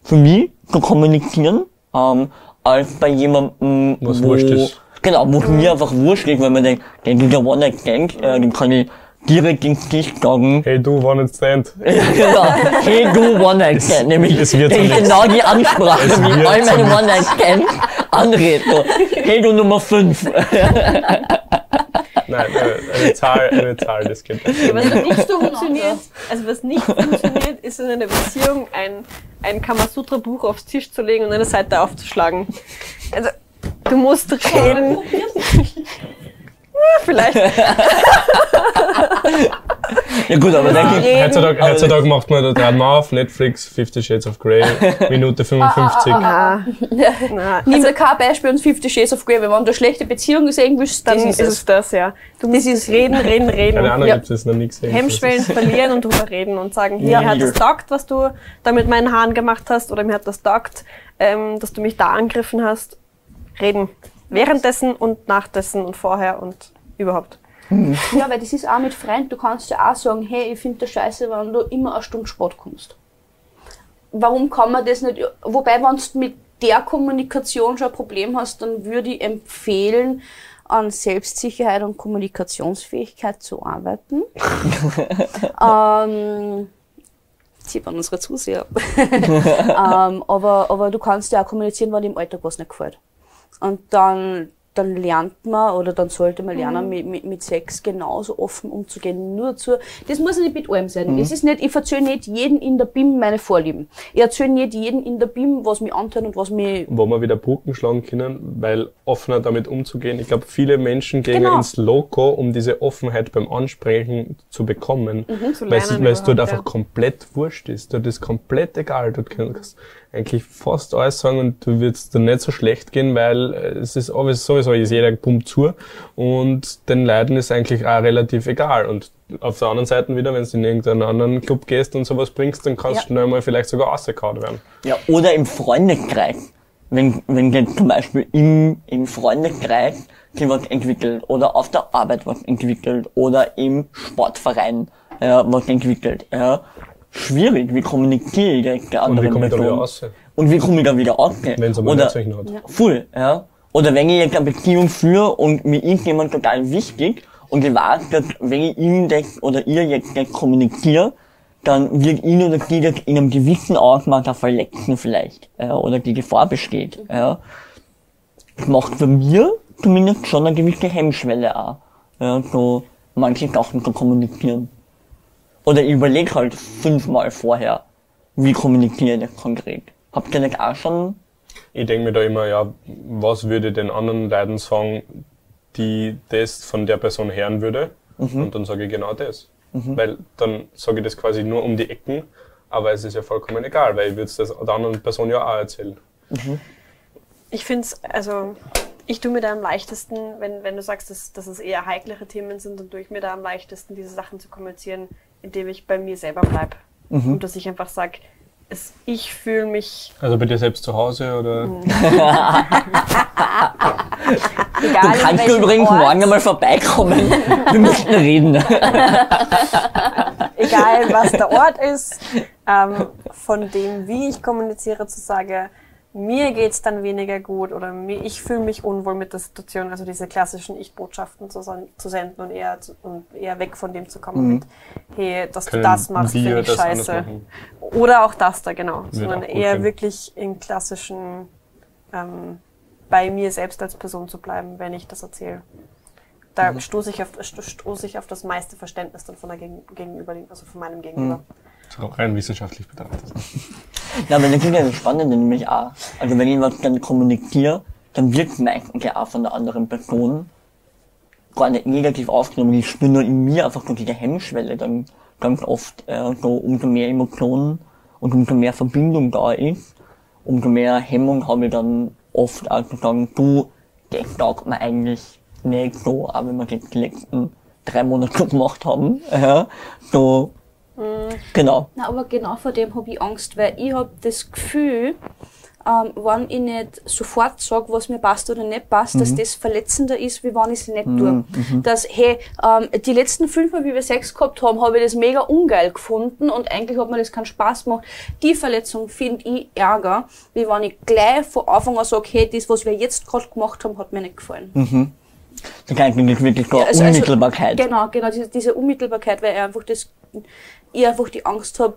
für mich zu kommunizieren, ähm, als bei jemandem, Was wo, wurscht ist. Genau, wo es mir einfach wurscht ist, weil man denkt, der dieser One-Night-Stand, äh, den kann ich direkt ins Gesicht sagen. Hey, du, wann jetzt stand? genau, hey du One-Night-Stand, nämlich, es wird so genau die Ansprache, wie all so meine nichts. One-Night-Stands anreden. So, hey du Nummer 5. Nein, eine, Zahl, eine Zahl, das geht nicht. Was nicht funktioniert, also was nicht funktioniert, ist in einer Beziehung ein, ein Kamasutra-Buch aufs Tisch zu legen und eine Seite aufzuschlagen. Also, du musst reden. Ja, Vielleicht. ja gut, aber dann gibt Heutzutage, heutzutage macht man da dran mal auf Netflix, Fifty Shades of Grey, Minute 55. Na, na, Nimm dir kein Beispiel und Fifty Shades of Grey. Wenn du eine schlechte Beziehung sehen willst, dann das ist ist es das, ja. Du musst ist- reden, reden, reden. Keine Ahnung, Ja. gibt es noch nie gesehen. Hemmschwellen verlieren und drüber reden und sagen, hier Ja. mir hat das taugt, was du da mit meinen Haaren gemacht hast oder mir hat das taugt, ähm, dass du mich da angegriffen hast. Reden. Währenddessen und nachdessen und vorher und überhaupt. Ja, weil das ist auch mit Freunden. Du kannst ja auch sagen, hey, ich finde das scheiße, wenn du immer eine Stunde Sport kommst. Warum kann man das nicht? Wobei, wenn du mit der Kommunikation schon ein Problem hast, dann würde ich empfehlen, an Selbstsicherheit und Kommunikationsfähigkeit zu arbeiten. ähm, sieht man unsere Zuseher. ähm, aber, aber du kannst ja auch kommunizieren, wenn dir im Alltag was nicht gefällt. Und dann, dann lernt man oder dann sollte man lernen, mit, mit, mit Sex genauso offen umzugehen. Nur dazu, das muss nicht mit allem sein. Das ist nicht, ich erzähle nicht jedem in der BIM meine Vorlieben. Ich erzähle nicht jedem in der BIM, was mich antut und was mich wo wir wieder Brücken schlagen können, weil offener damit umzugehen. Ich glaube, viele Menschen gehen Genau. ins Loco, um diese Offenheit beim Ansprechen zu bekommen, Zu weil es dort einfach ja. komplett wurscht ist. Dort ist komplett egal. Dort kannst eigentlich fast alles sagen und du wirst dann nicht so schlecht gehen, weil äh, es ist alles- sowieso ist jeder Pump zu und den Leuten ist eigentlich auch relativ egal. Und auf der anderen Seite wieder, wenn du in irgendeinen anderen Club gehst und sowas bringst, dann kannst du Ja. schnell mal vielleicht sogar rausgehauen werden. Ja, oder im Freundeskreis. Wenn, wenn jetzt zum Beispiel im, im Freundeskreis sich was entwickelt oder auf der Arbeit was entwickelt oder im Sportverein ja, was entwickelt. Ja. Schwierig, wie kommuniziere ich jetzt der Und anderen wie komme ich da wieder raus? Und wie komme ich da wieder raus? Wenn es aber Oder- nicht solchen hat. Voll, ja. Oder wenn ich jetzt eine Beziehung führe und mir ist jemand total wichtig und ich weiß, dass wenn ich ihm das oder ihr jetzt das kommuniziere, dann wird ihn oder die das in einem gewissen Ausmaß auch verletzen vielleicht, ja, oder die Gefahr besteht, ja. Das macht bei mir zumindest schon eine gewisse Hemmschwelle auch, ja, so manche Sachen zu kommunizieren. Oder ich überlege halt fünfmal vorher, wie kommuniziere ich das konkret. Habt ihr das auch schon Ich denke mir da immer, ja, was würde den anderen Leuten sagen, die das von der Person hören würde? Und dann sage ich genau das. Weil dann sage ich das quasi nur um die Ecken, aber es ist ja vollkommen egal, weil ich würde es das der anderen Person ja auch erzählen. Ich finde es, also ich tue mir da am leichtesten, wenn, wenn du sagst, dass, dass es eher heiklere Themen sind, dann tue ich mir da am leichtesten, diese Sachen zu kommunizieren, indem ich bei mir selber bleibe. Und dass ich einfach sage, ich fühle mich Also bei dir selbst zu Hause oder? egal Du kannst welchem übrigens Ort, morgen einmal vorbeikommen. Wir müssen reden. egal was der Ort ist, ähm, von dem, wie ich kommuniziere, zu sagen, mir geht's dann weniger gut oder mir, ich fühle mich unwohl mit der Situation, also diese klassischen Ich-Botschaften zu, zu senden und eher, und eher weg von dem zu kommen mit, hey, dass Können du das machst, finde ich scheiße. Oder auch das da, genau. Wird Sondern eher gehen. wirklich in klassischen, ähm, bei mir selbst als Person zu bleiben, wenn ich das erzähle. Da Mhm. stoße ich, auf, sto- stoße ich auf das meiste Verständnis dann von der Gegen Gegenüber, also von meinem Gegenüber. Mhm. Rein wissenschaftlich betrachtet. Ja, aber das ist ja das Spannende nämlich auch. Also wenn ich was dann kommuniziere, dann wird meistens ja auch von der anderen Person gar nicht negativ aufgenommen. Ich spüre nur in mir einfach so diese Hemmschwelle dann ganz oft äh, so umso mehr Emotionen und umso mehr Verbindung da ist, umso mehr Hemmung habe ich dann oft auch zu sagen, du, das sagt man eigentlich nicht so, aber wenn wir das die letzten drei Monate gemacht haben, äh, so, genau. Na, aber genau vor dem habe ich Angst, weil ich habe das Gefühl, ähm, wenn ich nicht sofort sage, was mir passt oder nicht passt, dass das verletzender ist, wie wenn ich es nicht tue. Dass, hey, ähm, die letzten fünf Mal, wie wir Sex gehabt haben, habe ich das mega ungeil gefunden und eigentlich hat mir das keinen Spaß gemacht. Die Verletzung finde ich ärger, wie wenn ich gleich von Anfang an sage, hey, das, was wir jetzt gerade gemacht haben, hat mir nicht gefallen. Das heißt, das ist wirklich so Ja, also- also- Unmittelbarkeit. Genau, genau, diese, diese Unmittelbarkeit, weil ich einfach das, ich einfach die Angst habe,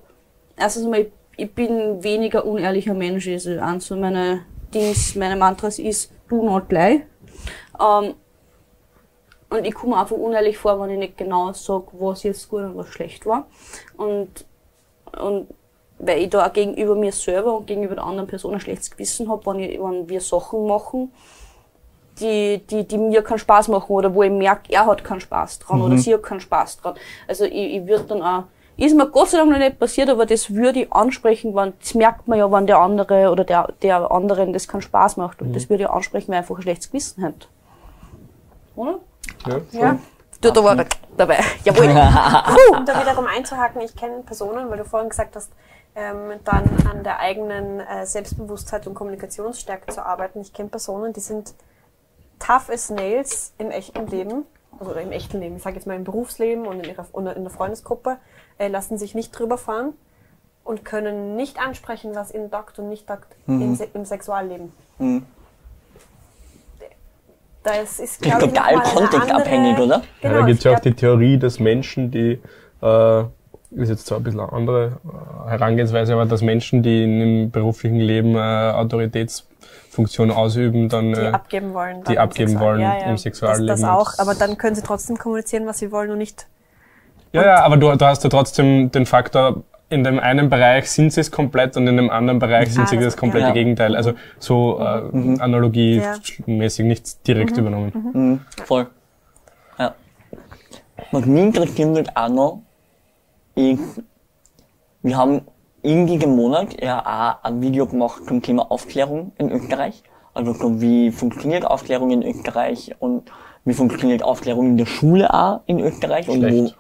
erstens einmal, ich, ich bin weniger unehrlicher Mensch, also eins von meinen Dings, meine Mantras ist, do not lie. Ähm, und ich komme einfach unehrlich vor, wenn ich nicht genau sage, was jetzt gut und was schlecht war. Und, und weil ich da auch gegenüber mir selber und gegenüber der anderen Person ein schlechtes Gewissen habe, wenn, ich, wenn wir Sachen machen, die, die, die mir keinen Spaß machen oder wo ich merke, er hat keinen Spaß dran oder sie hat keinen Spaß dran. Also ich, ich würde dann auch, ist mir Gott sei Dank noch nicht passiert, aber das würde ich ansprechen, wenn, das merkt man ja, wenn der andere oder der, der anderen das keinen Spaß macht. Und das würde ich ansprechen, weil er einfach ein schlechtes Gewissen hat. Oder? Ja. Ja. Du, da war er dabei. Jawohl. Um da wiederum einzuhaken, ich kenne Personen, weil du vorhin gesagt hast, ähm, dann an der eigenen äh, Selbstbewusstheit und Kommunikationsstärke zu arbeiten. Ich kenne Personen, die sind tough as nails im echten Leben, also im echten Leben, ich sage jetzt mal im Berufsleben und in, ihrer, und in der Freundesgruppe, äh, lassen sich nicht drüber fahren und können nicht ansprechen, was ihnen dockt und nicht dockt im, Se im Sexualleben. Mhm. Das ist, glaube ich, total kontextabhängig, oder? Ja, Genau, da gibt es ja auch die Theorie, dass Menschen, die, äh, ist jetzt zwar ein bisschen eine andere äh, Herangehensweise, aber dass Menschen, die in dem beruflichen Leben äh, Autoritätsfunktion ausüben, dann die äh, abgeben wollen. die abgeben Sexual- wollen ja, ja. im Sexualleben. Das, das auch, aber dann können sie trotzdem kommunizieren, was sie wollen und nicht. Ja, ja, aber du, du hast ja trotzdem den Faktor, in dem einen Bereich sind sie es komplett und in dem anderen Bereich sind Ah, sie das- das komplette ja. Gegenteil. Also so äh, Ja. analogiemäßig nicht direkt übernommen. Mhm, voll. Ja. Was mich interessieren wird auch noch, ist, wir haben in diesem Monat ja auch ein Video gemacht zum Thema Aufklärung in Österreich. Also so wie funktioniert Aufklärung in Österreich und wie funktioniert Aufklärung in der Schule auch in Österreich und wo, Schlecht.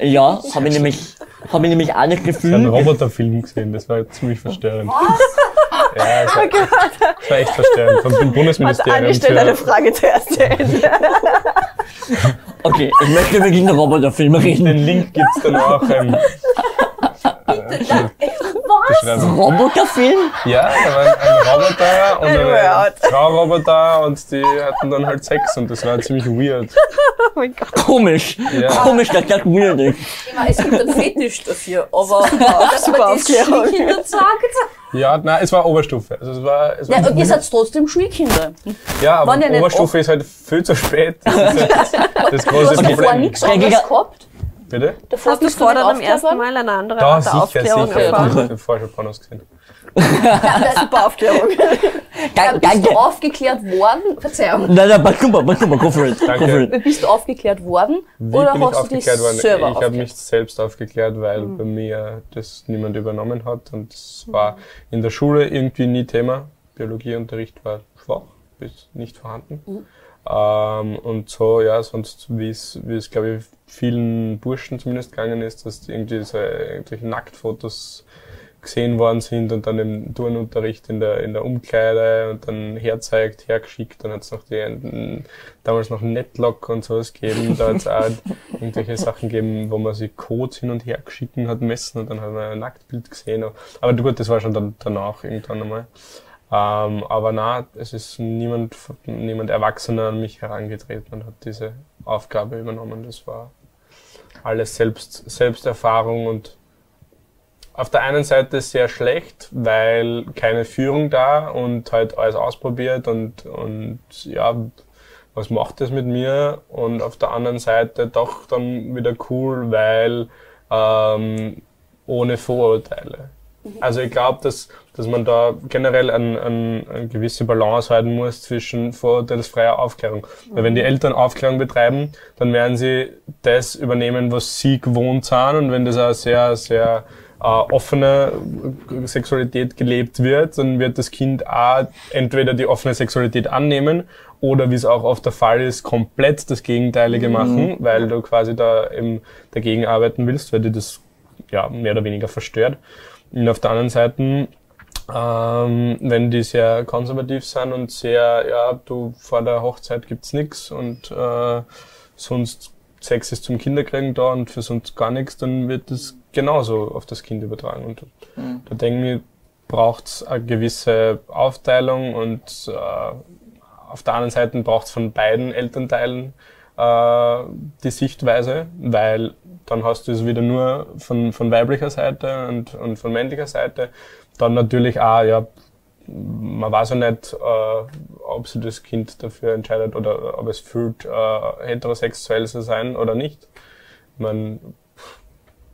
ja, habe ich nämlich, habe ich nämlich auch das Ich habe einen Gefühl, Roboterfilm gesehen, das war ziemlich verstörend. Ja, das war, das war echt verstörend. Vom Bundesministerium Anni, stell deine für Frage zuerst zu Ende. okay, ich möchte über diesen Roboterfilm reden. den Link gibt's dann auch ähm, beschreiben. Roboterfilm? Ja, da war ein Roboter und eine Weird. Frau-Roboter und die hatten dann halt Sex und das war ziemlich weird. Oh mein Gott. Komisch. Ja. Komisch, das weird ist. Ich meine, es gibt einen Fetisch dafür, aber dass super man das Aufklärung. Schulkinder sagt. Ja, nein, es war Oberstufe. Also es war, es war Ja, und ihr seid trotzdem Schulkinder. ja, aber Oberstufe ist halt viel zu spät. Das ist halt das große Du hast davor Problem. nichts Ja, anderes gehabt. Bitte? Davor Hast du bist vor dann am ersten Mal eine andere Da, Art sicher, Aufklärung sicher. erfahren? Ich habe vorher schon Pornos gesehen. Super Aufklärung. Danke. Bist du aufgeklärt worden? Verzeihung. Nein, nein, passt super, passt super, go for it. Go Danke. for it. Bist du aufgeklärt worden? Wie oder bin ich hast du dich aufgeklärt worden? selber Ich habe mich selbst aufgeklärt, weil bei mir das niemand übernommen hat und es war in der Schule irgendwie nie Thema. Biologieunterricht war schwach bis nicht vorhanden. Ähm, und so, ja, sonst, wie es, wie es, glaube ich, vielen Burschen zumindest gegangen ist, dass irgendwie so irgendwelche Nacktfotos gesehen worden sind und dann im Turnunterricht in der, in der Umkleide und dann herzeigt, hergeschickt. Dann hat es noch die, n- damals noch Netlock und sowas gegeben. Da hat es auch irgendwelche Sachen gegeben, wo man sich Codes hin und her geschicken hat messen und dann hat man ein Nacktbild gesehen. Aber gut, das war schon dann danach irgendwann einmal. Ähm, aber na, es ist niemand, niemand Erwachsener an mich herangetreten und hat diese Aufgabe übernommen. Das war alles selbst, Selbsterfahrung und auf der einen Seite sehr schlecht, weil keine Führung da und halt alles ausprobiert und, und ja, was macht das mit mir? Und auf der anderen Seite doch dann wieder cool, weil ähm, ohne Vorurteile. Also ich glaube, dass, dass man da generell an, an, eine gewisse Balance halten muss zwischen vorurteilsfreier Aufklärung. Weil wenn die Eltern Aufklärung betreiben, dann werden sie das übernehmen, was sie gewohnt sind. Und wenn das eine sehr, sehr äh, offene Sexualität gelebt wird, dann wird das Kind auch entweder die offene Sexualität annehmen oder wie es auch oft der Fall ist, komplett das Gegenteilige machen, weil du quasi da eben dagegen arbeiten willst, weil dir das ja mehr oder weniger verstört. Und auf der anderen Seite, ähm, wenn die sehr konservativ sind und sehr, ja, du vor der Hochzeit gibt's nix und äh, sonst Sex ist zum Kinderkriegen da und für sonst gar nichts, dann wird das genauso auf das Kind übertragen. Und da denke ich, braucht's eine gewisse Aufteilung und äh, auf der anderen Seite braucht's von beiden Elternteilen äh, die Sichtweise, weil dann hast du es wieder nur von, von weiblicher Seite und, und von männlicher Seite. Dann natürlich auch, ja, man weiß ja nicht, äh, ob sich das Kind dafür entscheidet oder ob es fühlt, äh, heterosexuell zu sein oder nicht. Man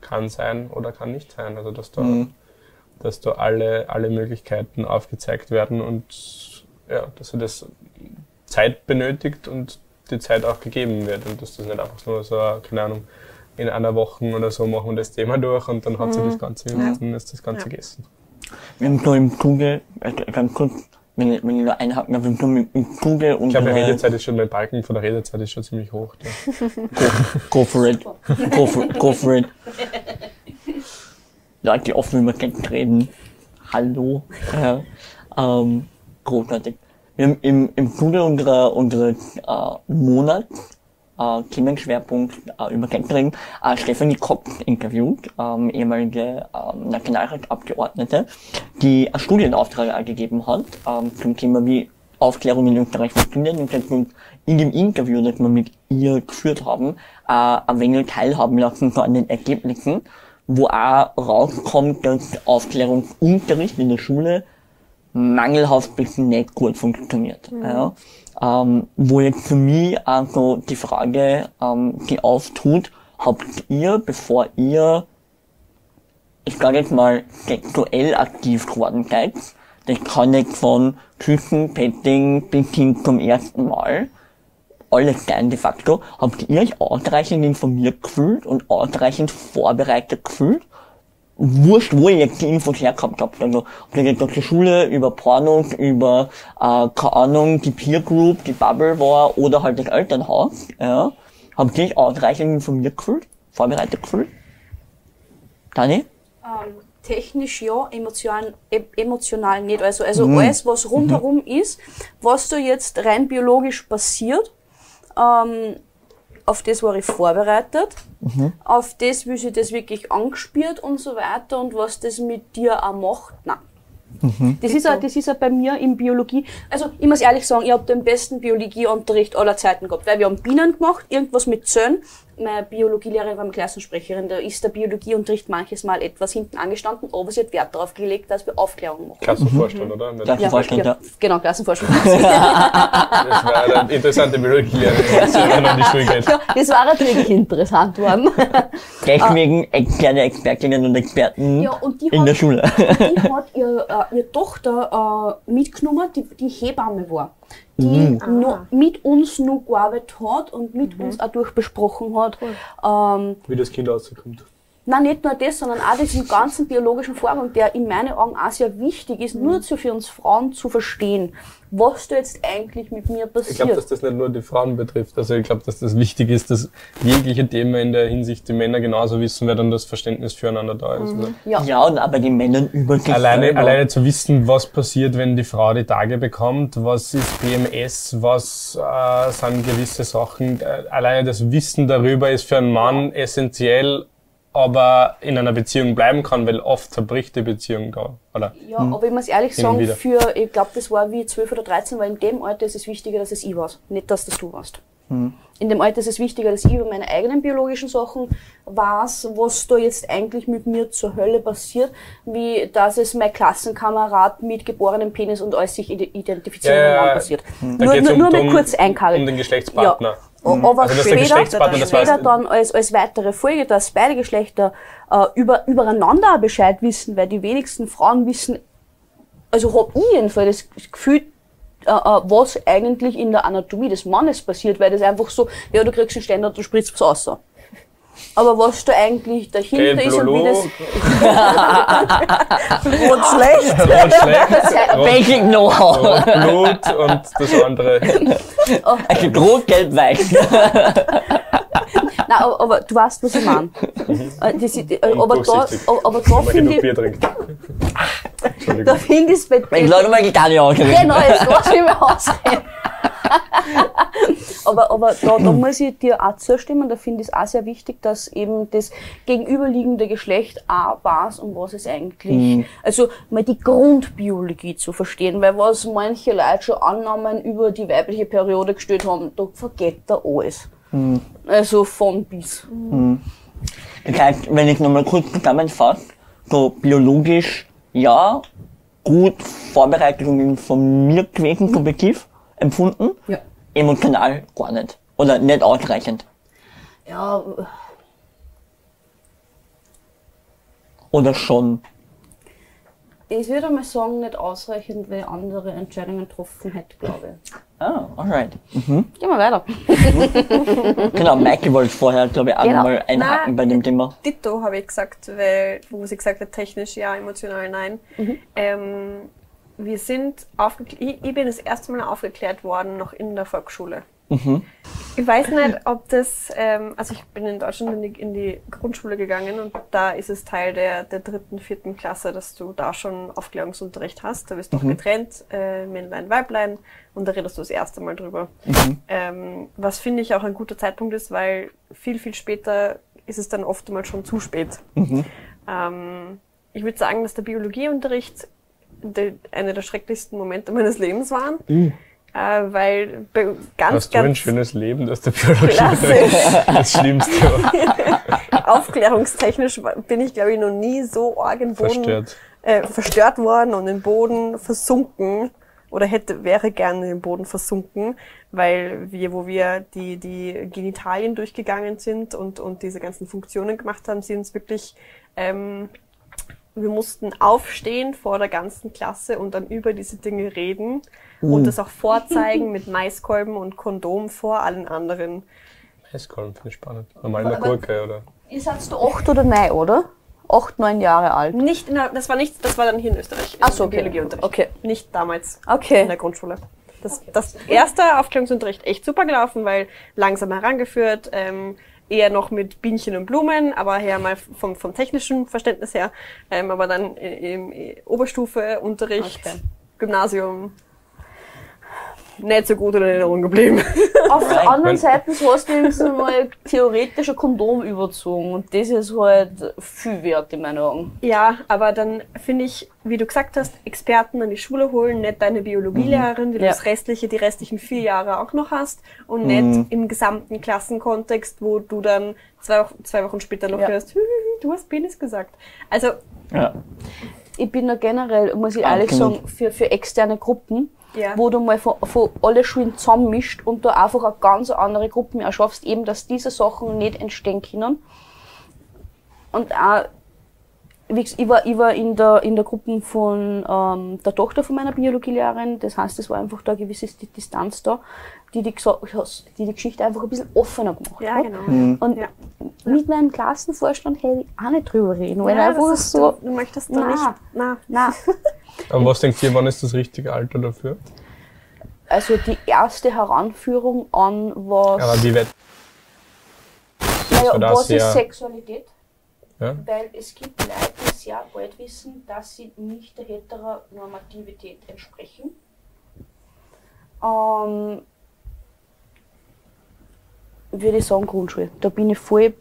kann sein oder kann nicht sein. Also dass da, dass da alle, alle Möglichkeiten aufgezeigt werden und ja, dass er das Zeit benötigt und die Zeit auch gegeben wird und dass das nicht einfach nur so, keine Ahnung, in einer Woche oder so machen wir das Thema durch und dann hat sie das Ganze, dann ist das Ganze Ja. gegessen. Wir haben so im Zuge, äh, ganz kurz, wenn ich, wenn ich da einhaken darf, wir haben so im, im Zuge Ich glaube, die Redezeit ist schon, mein Balken von der Redezeit ist schon ziemlich hoch. Ja. go for it, go for, go for it. Leute, die offen über Geld reden. Hallo. Ja, ähm, großartig. Wir haben im, im Zuge unserer, unseres äh, Monats äh, Themenschwerpunkt äh, über Catering äh, Stephanie Kopp interviewt, ähm, ehemalige ähm, Nationalratsabgeordnete, die einen Studienauftrag gegeben hat ähm, zum Thema, wie Aufklärung in Österreich funktioniert und jetzt in dem Interview, das wir mit ihr geführt haben, äh, ein wenig teilhaben lassen so an den Ergebnissen, wo auch rauskommt, dass Aufklärungsunterricht in der Schule mangelhaft bis nicht gut funktioniert. Ja. Ähm, wo jetzt für mich also die Frage, ähm, die auftut, habt ihr, bevor ihr, ich sage jetzt mal, sexuell aktiv geworden seid, das kann jetzt von Küssen, Petting bis hin zum ersten Mal, alles sein de facto, habt ihr euch ausreichend informiert gefühlt und ausreichend vorbereitet gefühlt? Wurscht, wo ihr jetzt die Infos hergehabt habt. Also, ob ihr jetzt aus der Schule über Pornos, über, äh, keine Ahnung, die Peer Group, die Bubble war oder halt das Elternhaus, ja. Habt ihr euch ausreichend informiert gefühlt? Vorbereitet gefühlt? Dani? Ähm, technisch ja, emotional, e emotional nicht. Also, also alles, was rundherum ist, was da jetzt rein biologisch passiert, ähm, auf das war ich vorbereitet. Auf das, wie sich das wirklich angespielt und so weiter und was das mit dir auch macht, nein. Das ist, auch, das ist auch bei mir in Biologie. Also, ich muss ehrlich sagen, ich habe den besten Biologieunterricht aller Zeiten gehabt, weil wir haben Bienen gemacht, irgendwas mit Zellen. Meine Biologielehrerin war meine Klassensprecherin, da ist der Biologieunterricht manches Mal etwas hinten angestanden, aber sie hat Wert darauf gelegt, dass wir Aufklärung machen. Klassenvorstand, oder? Nicht- Ja. Ja. Genau, Klassenforschung. Das war eine interessante Biologielehrerin, die an die Schule geht. ja, das war halt wirklich interessant worden. Deswegen externe Expertinnen und Experten Ja, und die in hat- der Schule. die hat ihr, äh, ihre Tochter äh, mitgenommen, die, die Hebamme war. Die nur mit uns nur gearbeitet hat und mit uns auch durchbesprochen hat. Ähm, Wie das Kind rauskommt. Nein, nicht nur das, sondern auch diesen ganzen biologischen Vorgang, der in meinen Augen auch sehr wichtig ist, nur zu für uns Frauen zu verstehen, was da jetzt eigentlich mit mir passiert. Ich glaube, dass das nicht nur die Frauen betrifft. Also ich glaube, dass das wichtig ist, dass jegliche Themen in der Hinsicht die Männer genauso wissen, wer dann das Verständnis füreinander da ist. Ne? ja. Ja, und aber die Männer über sich Alleine, alleine zu wissen, was passiert, wenn die Frau die Tage bekommt, was ist PMS, was äh, sind gewisse Sachen. Äh, alleine das Wissen darüber ist für einen Mann essentiell, aber in einer Beziehung bleiben kann, weil oft zerbricht die Beziehung da. Oder? Ja, aber ich muss ehrlich sagen, wieder. für, ich glaube, das war wie 12 oder 13, weil in dem Alter ist es wichtiger, dass es ich weiß, nicht, dass das du warst. In dem Alter ist es wichtiger, dass ich über meine eigenen biologischen Sachen weiß, was da jetzt eigentlich mit mir zur Hölle passiert, wie dass es mein Klassenkamerad mit geborenem Penis und alles sich ide- identifizieren Ja, ja, Mann ja. passiert. Da Nur, nur, um- nur mal kurz einkarren. um den Geschlechtspartner. Ja. Aber Also, später, später dann als, als weitere Folge, dass beide Geschlechter äh, über, übereinander Bescheid wissen, weil die wenigsten Frauen wissen, also hab ich jedenfalls das Gefühl, äh, äh, was eigentlich in der Anatomie des Mannes passiert, weil das einfach so, ja, du kriegst einen Ständer, du spritzt was raus. Aber was da eigentlich dahinter Gelb, ist und wie das rot schlecht. rot schlecht, Basic Know-how. rot Blut und das andere. Also rot, gelb, weiß. Nein, aber, aber du weißt, was ich meine. Äh, das ist- äh, aber da, aber, aber da finde ich, Bier trinkt. da Entschuldigung. finde ich es bei Ich lade mal die Tanja aus. Genau, jetzt lass mich mal ausreden. aber aber da, da muss ich dir auch zustimmen, da finde ich es auch sehr wichtig, dass eben das gegenüberliegende Geschlecht auch weiß, um was es eigentlich, also mal die Grundbiologie zu verstehen, weil was manche Leute schon Annahmen über die weibliche Periode gestellt haben, da vergeht da alles. Also von bis. Das heißt, wenn ich nochmal kurz zusammenfasse, so biologisch, ja, gut vorbereitet und von mir gewesen, subjektiv empfunden, Ja. emotional gar nicht. Oder nicht ausreichend. Ja, Oder schon. ich würde mal sagen, nicht ausreichend, weil andere Entscheidungen getroffen hätte, glaube ich. Ah, alright. Gehen wir weiter. Genau, Mikey wollte vorher, glaube ich, auch Genau. nochmal einhaken Na, bei dem Thema. Ditto habe ich gesagt, weil, wo sie gesagt hat, technisch ja, emotional nein. Ähm, wir sind aufgeklärt, ich, ich bin das erste Mal aufgeklärt worden, noch in der Volksschule. Ich weiß nicht, ob das, ähm, also ich bin in Deutschland in die, in die Grundschule gegangen und da ist es Teil der, der dritten, vierten Klasse, dass du da schon Aufklärungsunterricht hast. Da wirst du auch getrennt, äh, Männlein, Weiblein und da redest du das erste Mal drüber. Ähm, was finde ich auch ein guter Zeitpunkt ist, weil viel, viel später ist es dann oftmals schon zu spät. Ähm, ich würde sagen, dass der Biologieunterricht de, einer der schrecklichsten Momente meines Lebens waren. Äh, weil be- ganz, Hast du ein ganz schönes Leben, dass der Biologie das Schlimmste war. aufklärungstechnisch bin ich, glaube ich, noch nie so arg im Boden Verstört. Äh, verstört worden und im Boden versunken oder hätte, wäre gerne im Boden versunken, weil wir, wo wir die, die Genitalien durchgegangen sind und, und diese ganzen Funktionen gemacht haben, sie uns wirklich, ähm, wir mussten aufstehen vor der ganzen Klasse und dann über diese Dinge reden und das auch vorzeigen mit Maiskolben und Kondom vor allen anderen. Eiskolben finde ich spannend. Normal eine Gurke, oder? Ihr seid du acht oder neun, oder? Acht, neun Jahre alt. Nicht in der, das war nicht, das war dann hier in Österreich. Ach so, okay. Okay. Nicht damals. Okay. In der Grundschule. Das, das erste Aufklärungsunterricht echt super gelaufen, weil langsam herangeführt, ähm, eher noch mit Bienchen und Blumen, aber her mal vom, vom technischen Verständnis her, ähm, aber dann im, im Oberstufe, Unterricht, Okay. Gymnasium, nicht so gut in Erinnerung geblieben. Auf der anderen Seite hast du wenigstens mal theoretisch ein Kondom überzogen und das ist halt viel wert in meinen Augen. Ja, aber dann finde ich, wie du gesagt hast, Experten an die Schule holen, nicht deine Biologielehrerin, die du Ja. das restliche, die restlichen vier Jahre auch noch hast und nicht im gesamten Klassenkontext, wo du dann zwei, Wochen- zwei Wochen später noch Ja. hörst, "Hü, hü, hü, du hast Penis gesagt. Also, Ja. Ich bin da generell, muss ich ehrlich Absolut. sagen, für, für externe Gruppen, Ja. wo du mal von, von alle Schulen zusammenmischt und da einfach eine ganz andere Gruppen erschaffst, eben, dass diese Sachen nicht entstehen können. Und auch, wie gesagt, ich war, ich war in der, in der Gruppe von ähm, der Tochter von meiner Biologielehrerin. Das heißt, es war einfach da eine gewisse Distanz da, die die, die die Geschichte einfach ein bisschen offener gemacht Ja, hat. genau. Und Ja. mit meinem Klassenvorstand hätte ich auch nicht drüber reden, weil Ja, einfach so, du, du möchtest da Na. nicht. Na. na, Aber was denkt ihr, wann ist das richtige Alter dafür? also die erste Heranführung an was, Aber wie weit? naja, was ist Sexualität? Ja? Weil es gibt Leute, die sehr bald wissen, dass sie nicht der Heteronormativität entsprechen. Ähm, würde ich sagen Grundschule. Da bin ich voll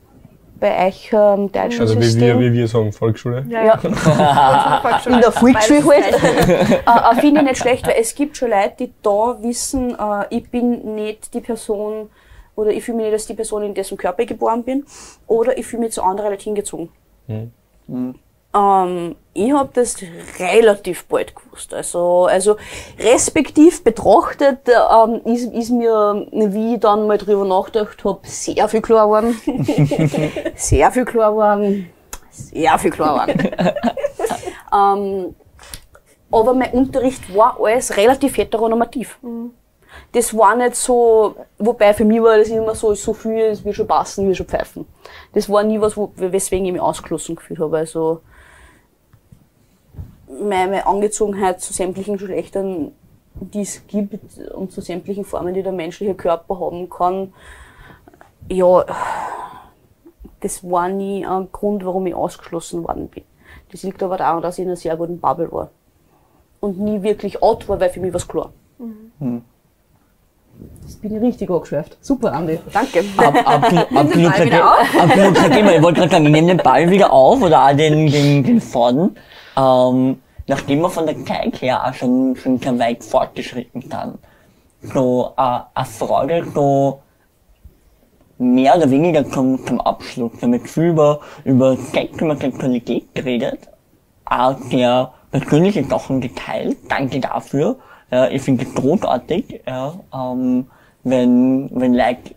bei euch ähm, deutschen Also wie wir, wie wir sagen, Volksschule. Ja, Ja. In der Volksschule halt. äh, äh, Finde ich nicht schlecht, weil es gibt schon Leute, die da wissen, äh, ich bin nicht die Person oder ich fühle mich nicht als die Person, in dessen Körper ich geboren bin oder ich fühle mich zu anderen Leuten hingezogen. Hm. Ähm, ich habe das relativ bald gewusst. Also, also respektiv betrachtet ähm, ist, ist mir, wie ich dann mal drüber nachgedacht habe, sehr viel klar geworden. sehr viel klar geworden. Sehr viel klar geworden. ähm, aber mein Unterricht war alles relativ heteronormativ. Das war nicht so, wobei für mich war das immer so, so viel, es wird schon passen, wird schon pfeifen. Das war nie was, wo, weswegen ich mich ausgeschlossen gefühlt habe. Also, meine Angezogenheit zu sämtlichen Geschlechtern, die es gibt und zu sämtlichen Formen, die der menschliche Körper haben kann, ja, das war nie ein Grund, warum ich ausgeschlossen worden bin. Das liegt aber daran, dass ich in einer sehr guten Bubble war. Und nie wirklich out war, weil für mich was klar. Das bin ich richtig angeschweift. Super, Andi. Danke. Ab, absolut, absolut, Ball wieder kein- absolut kein Thema. Ich wollte gerade sagen, ich nehme den Ball wieder auf oder auch den, den, den Faden. Ähm, nachdem wir von der Zeit her auch schon, schon sehr weit fortgeschritten sind. So, äh, eine Frage, so, mehr oder weniger zum, zum Abschluss. Jetzt viel über, über Sex und Sexualität geredet. Auch sehr persönliche Sachen geteilt. Danke dafür. Ja, ich finde es großartig, ja, ähm, wenn, wenn Leute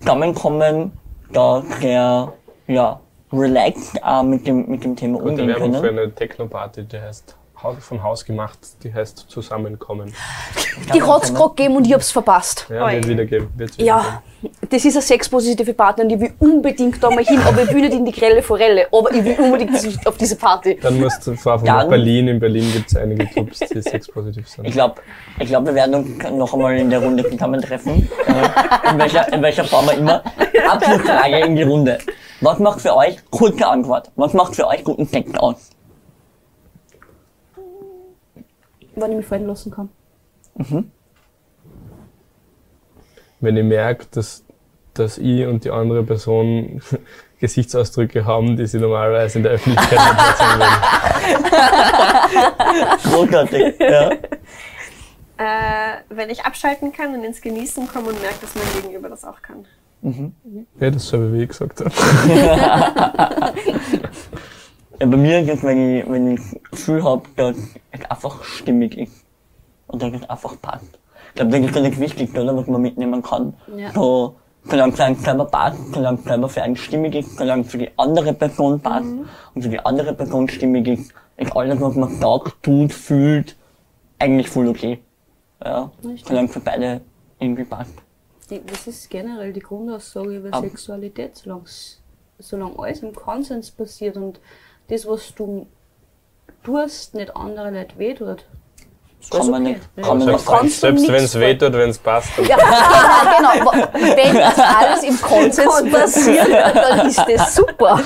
zusammenkommen, da sehr, ja, relaxed äh, mit dem, mit dem Thema Gute umgehen Werbung für können. eine Techno-Party, die heißt von Haus gemacht, die heißt Zusammenkommen. Die hat's gerade gegeben und ich hab's verpasst. Ja, wird wieder geben. Wird's wieder Ja, das ist eine sexpositive Partnerin, die will unbedingt da mal hin, aber ich will nicht in die grelle Forelle, aber ich will unbedingt auf diese Party. geben. Dann musst du fahren nach Berlin. In Berlin gibt es einige Clubs, die sexpositiv Ich sind. glaube, ich glaub, wir werden uns noch einmal in der Runde zusammentreffen. Äh, in, welcher, in welcher Form auch immer. Abschlussfrage in die Runde. Was macht für euch, kurze Antwort, was macht für euch guten Sex aus? Wann ich mich fallen lassen kann. Wenn ich merke, dass, dass ich und die andere Person Gesichtsausdrücke haben, die sie normalerweise in der Öffentlichkeit nicht würden. Großartig, ja. Äh, wenn ich abschalten kann und ins Genießen komme und merke, dass mein Gegenüber das auch kann. Ja, das habe wie ich gesagt habe. Ja, bei mir ist es, wenn ich, wenn ich das Gefühl habe, dass es einfach stimmig ist. Und dass es einfach passt. Ich glaube, das ist ganz wichtig, oder, was man mitnehmen kann. Ja. So, solange es für einen selber passt, solange es selber für einen stimmig ist, solange es für die andere Person passt und für die andere Person stimmig ist, ist alles, was man sagt, tut, fühlt, eigentlich voll okay. Ja, stimmt. solange es für beide irgendwie passt. Das ist generell die Grundaussage über Ab- Sexualität, solange, solange alles im Konsens passiert und das, was du tust, nicht andere Leute wehtut. ist Kann man okay. nicht- Ja. kann man Da nicht- kannst du Selbst wenn es weh tut, wenn es passt, Ja, genau. Wenn das alles im Konsens passiert, dann ist das super.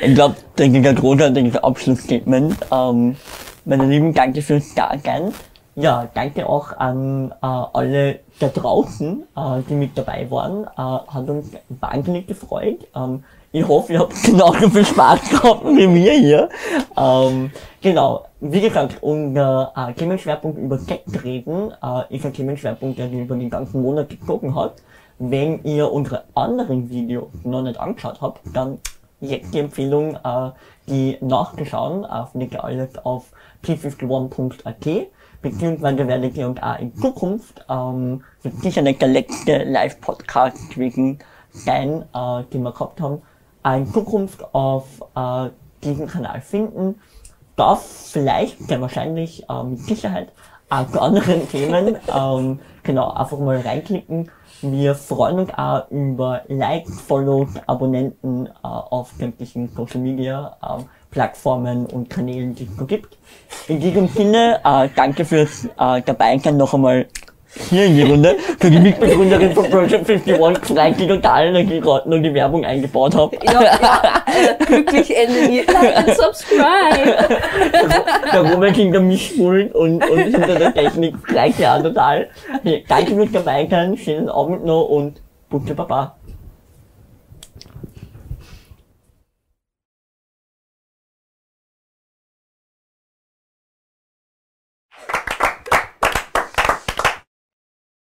Ich glaube, das ist ein großartiges Abschlussstatement. Ähm, meine Lieben, danke fürs Dasein. Ja, danke auch an äh, alle da draußen, äh, die mit dabei waren. Äh, hat uns wahnsinnig gefreut. Ähm, ich hoffe, ihr habt genauso viel Spaß gehabt wie wir hier. Ähm, genau, wie gesagt, unser äh, Themenschwerpunkt über Sex reden äh, ist ein Themenschwerpunkt, der sich über den ganzen Monat gezogen hat. Wenn ihr unsere anderen Videos noch nicht angeschaut habt, dann jetzt die Empfehlung, äh, die nachzuschauen, äh, findet ihr alles auf p51.at, beziehungsweise werdet ihr uns auch in Zukunft, ähm, wird sicher nicht der letzte Live-Podcast gewesen sein, äh, den wir gehabt haben, in Zukunft auf äh, diesem Kanal finden. Da vielleicht, sehr wahrscheinlich, äh, mit Sicherheit, auch zu anderen Themen, ähm, genau, einfach mal reinklicken. Wir freuen uns auch über Likes, Follows, Abonnenten äh, auf sämtlichen Social Media äh, Plattformen und Kanälen, die es so gibt. In diesem Sinne, äh, danke fürs äh, Dabeisein noch einmal hier in die Runde, für die Mitbegründerin von Project 51, Frankie total, dass ich gerade noch die Werbung eingebaut habe. Ja, ja, äh, glücklich enden. Like and subscribe. Der Robert hinter mich schuld und, und hinter der Technik gleich ja total. Danke fürs Dabeisein, schönen Abend noch und gute Baba.